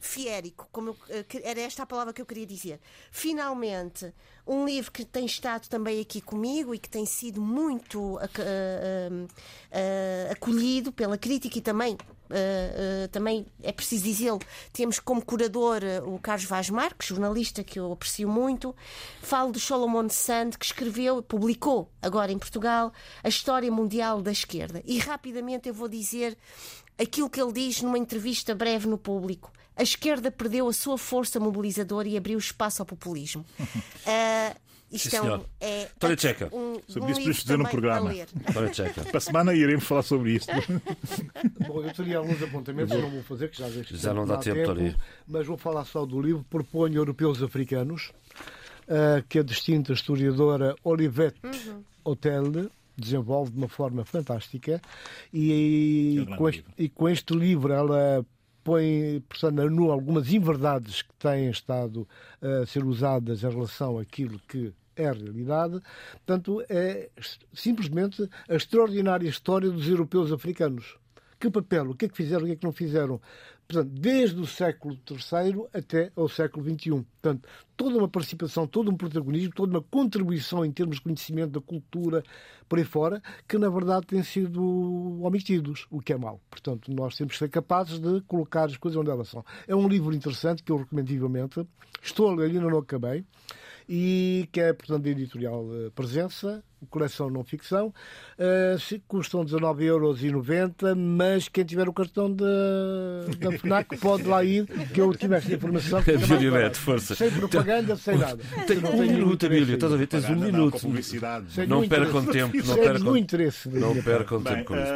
fiérico, como eu, era esta a palavra que eu queria dizer. Finalmente, um livro que tem estado também aqui comigo e que tem sido muito uh, uh, uh, acolhido pela crítica e também. também é preciso dizê-lo, temos como curador o Carlos Vaz Marques, jornalista que eu aprecio muito. Falo de Solomon Sand, que escreveu, publicou agora em Portugal, a história mundial da esquerda. E rapidamente eu vou dizer aquilo que ele diz numa entrevista breve no público a esquerda perdeu a sua força mobilizadora e abriu espaço ao populismo. Uh, isto Sim, é, um, é Tória Checa. Um, sobre um isso podemos fazer um programa. Tória Checa. Para a semana iremos falar sobre isso. Bom, eu teria alguns apontamentos, não vou fazer, que já, já não dá tempo, tempo Mas vou falar só do livro. Proponho Europeus Africanos, uh, que a distinta historiadora Olivette uhum. Hotel desenvolve de uma forma fantástica. E, e, com este, e com este livro ela põe, portanto, nu algumas inverdades que têm estado a ser usadas em relação àquilo que é a realidade. Portanto, é simplesmente a extraordinária história dos europeus africanos. Que papel, o que é que fizeram, o que é que não fizeram portanto, desde o século III até ao século XXI. Portanto, toda uma participação, todo um protagonismo, toda uma contribuição em termos de conhecimento da cultura por aí fora, que na verdade têm sido omitidos, o que é mau. Portanto, nós temos que ser capazes de colocar as coisas onde elas são. É um livro interessante que eu recomendo vivamente. Estou a ler, ainda não acabei e que é, portanto, da editorial eh, Presença, coleção não ficção. Uh, custam 19,90€, mas quem tiver o cartão da, da FNAC pode lá ir, que eu tive esta informação. Neto, força. Sem propaganda, sem nada. Tem um minuto, Abílio, estás a ver? Tens um minuto. Não percam tempo. Não percam interesse. Não percam tempo com isso.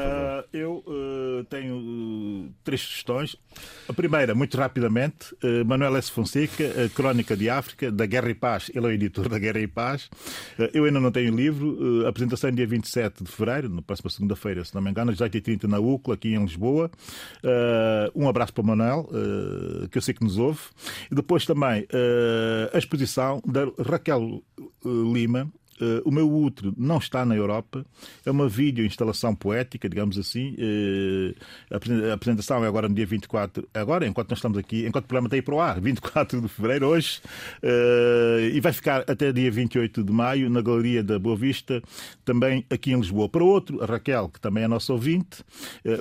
Eu uh, tenho uh, três sugestões. A primeira, muito rapidamente, uh, Manuel S. Fonseca, Crónica de África, da Guerra e Paz. Ele é o editor da Guerra e Paz. eu ainda não tenho livro. apresentação é dia 27 de fevereiro, na próxima segunda-feira, se não me engano, às 18h30 na UCLA, aqui em Lisboa. um abraço para o Manuel, que eu sei que nos ouve. E depois também a exposição da Raquel Lima, Uh, o meu útero não está na Europa, é uma vídeo instalação poética, digamos assim. Uh, a apresentação é agora no dia 24, agora, enquanto nós estamos aqui, enquanto o programa está aí para o ar, 24 de fevereiro, hoje, uh, e vai ficar até dia 28 de maio na Galeria da Boa Vista, também aqui em Lisboa. Para outro, a Raquel, que também é nossa ouvinte,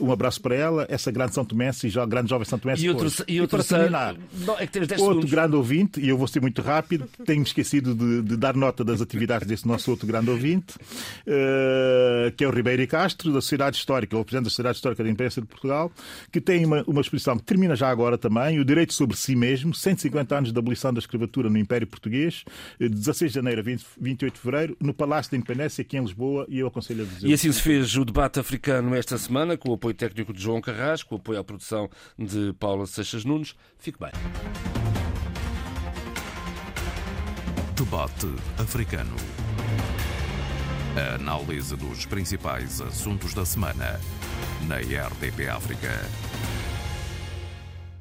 um abraço para ela, essa grande São Tomé e jo grande jovem São Tomé e, outro, e, outro, para terminar, não, é outro segundos. grande ouvinte, e eu vou ser muito rápido, tenho esquecido de, de dar nota das atividades desse nosso outro grande ouvinte, uh, que é o Ribeiro Castro, da Sociedade Histórica, o presidente da Sociedade Histórica da Imprensa de Portugal, que tem uma, uma exposição que termina já agora também, O Direito sobre Si Mesmo, 150 anos da abolição da escravatura no Império Português, de 16 de janeiro a 20, 28 de fevereiro, no Palácio da Independência, aqui em Lisboa, e eu aconselho a visitar. E assim se fez o debate africano esta semana, com o apoio técnico de João Carras, com o apoio à produção de Paula Seixas Nunes. Fique bem. Debate africano. A análise dos principais assuntos da semana na RDP África.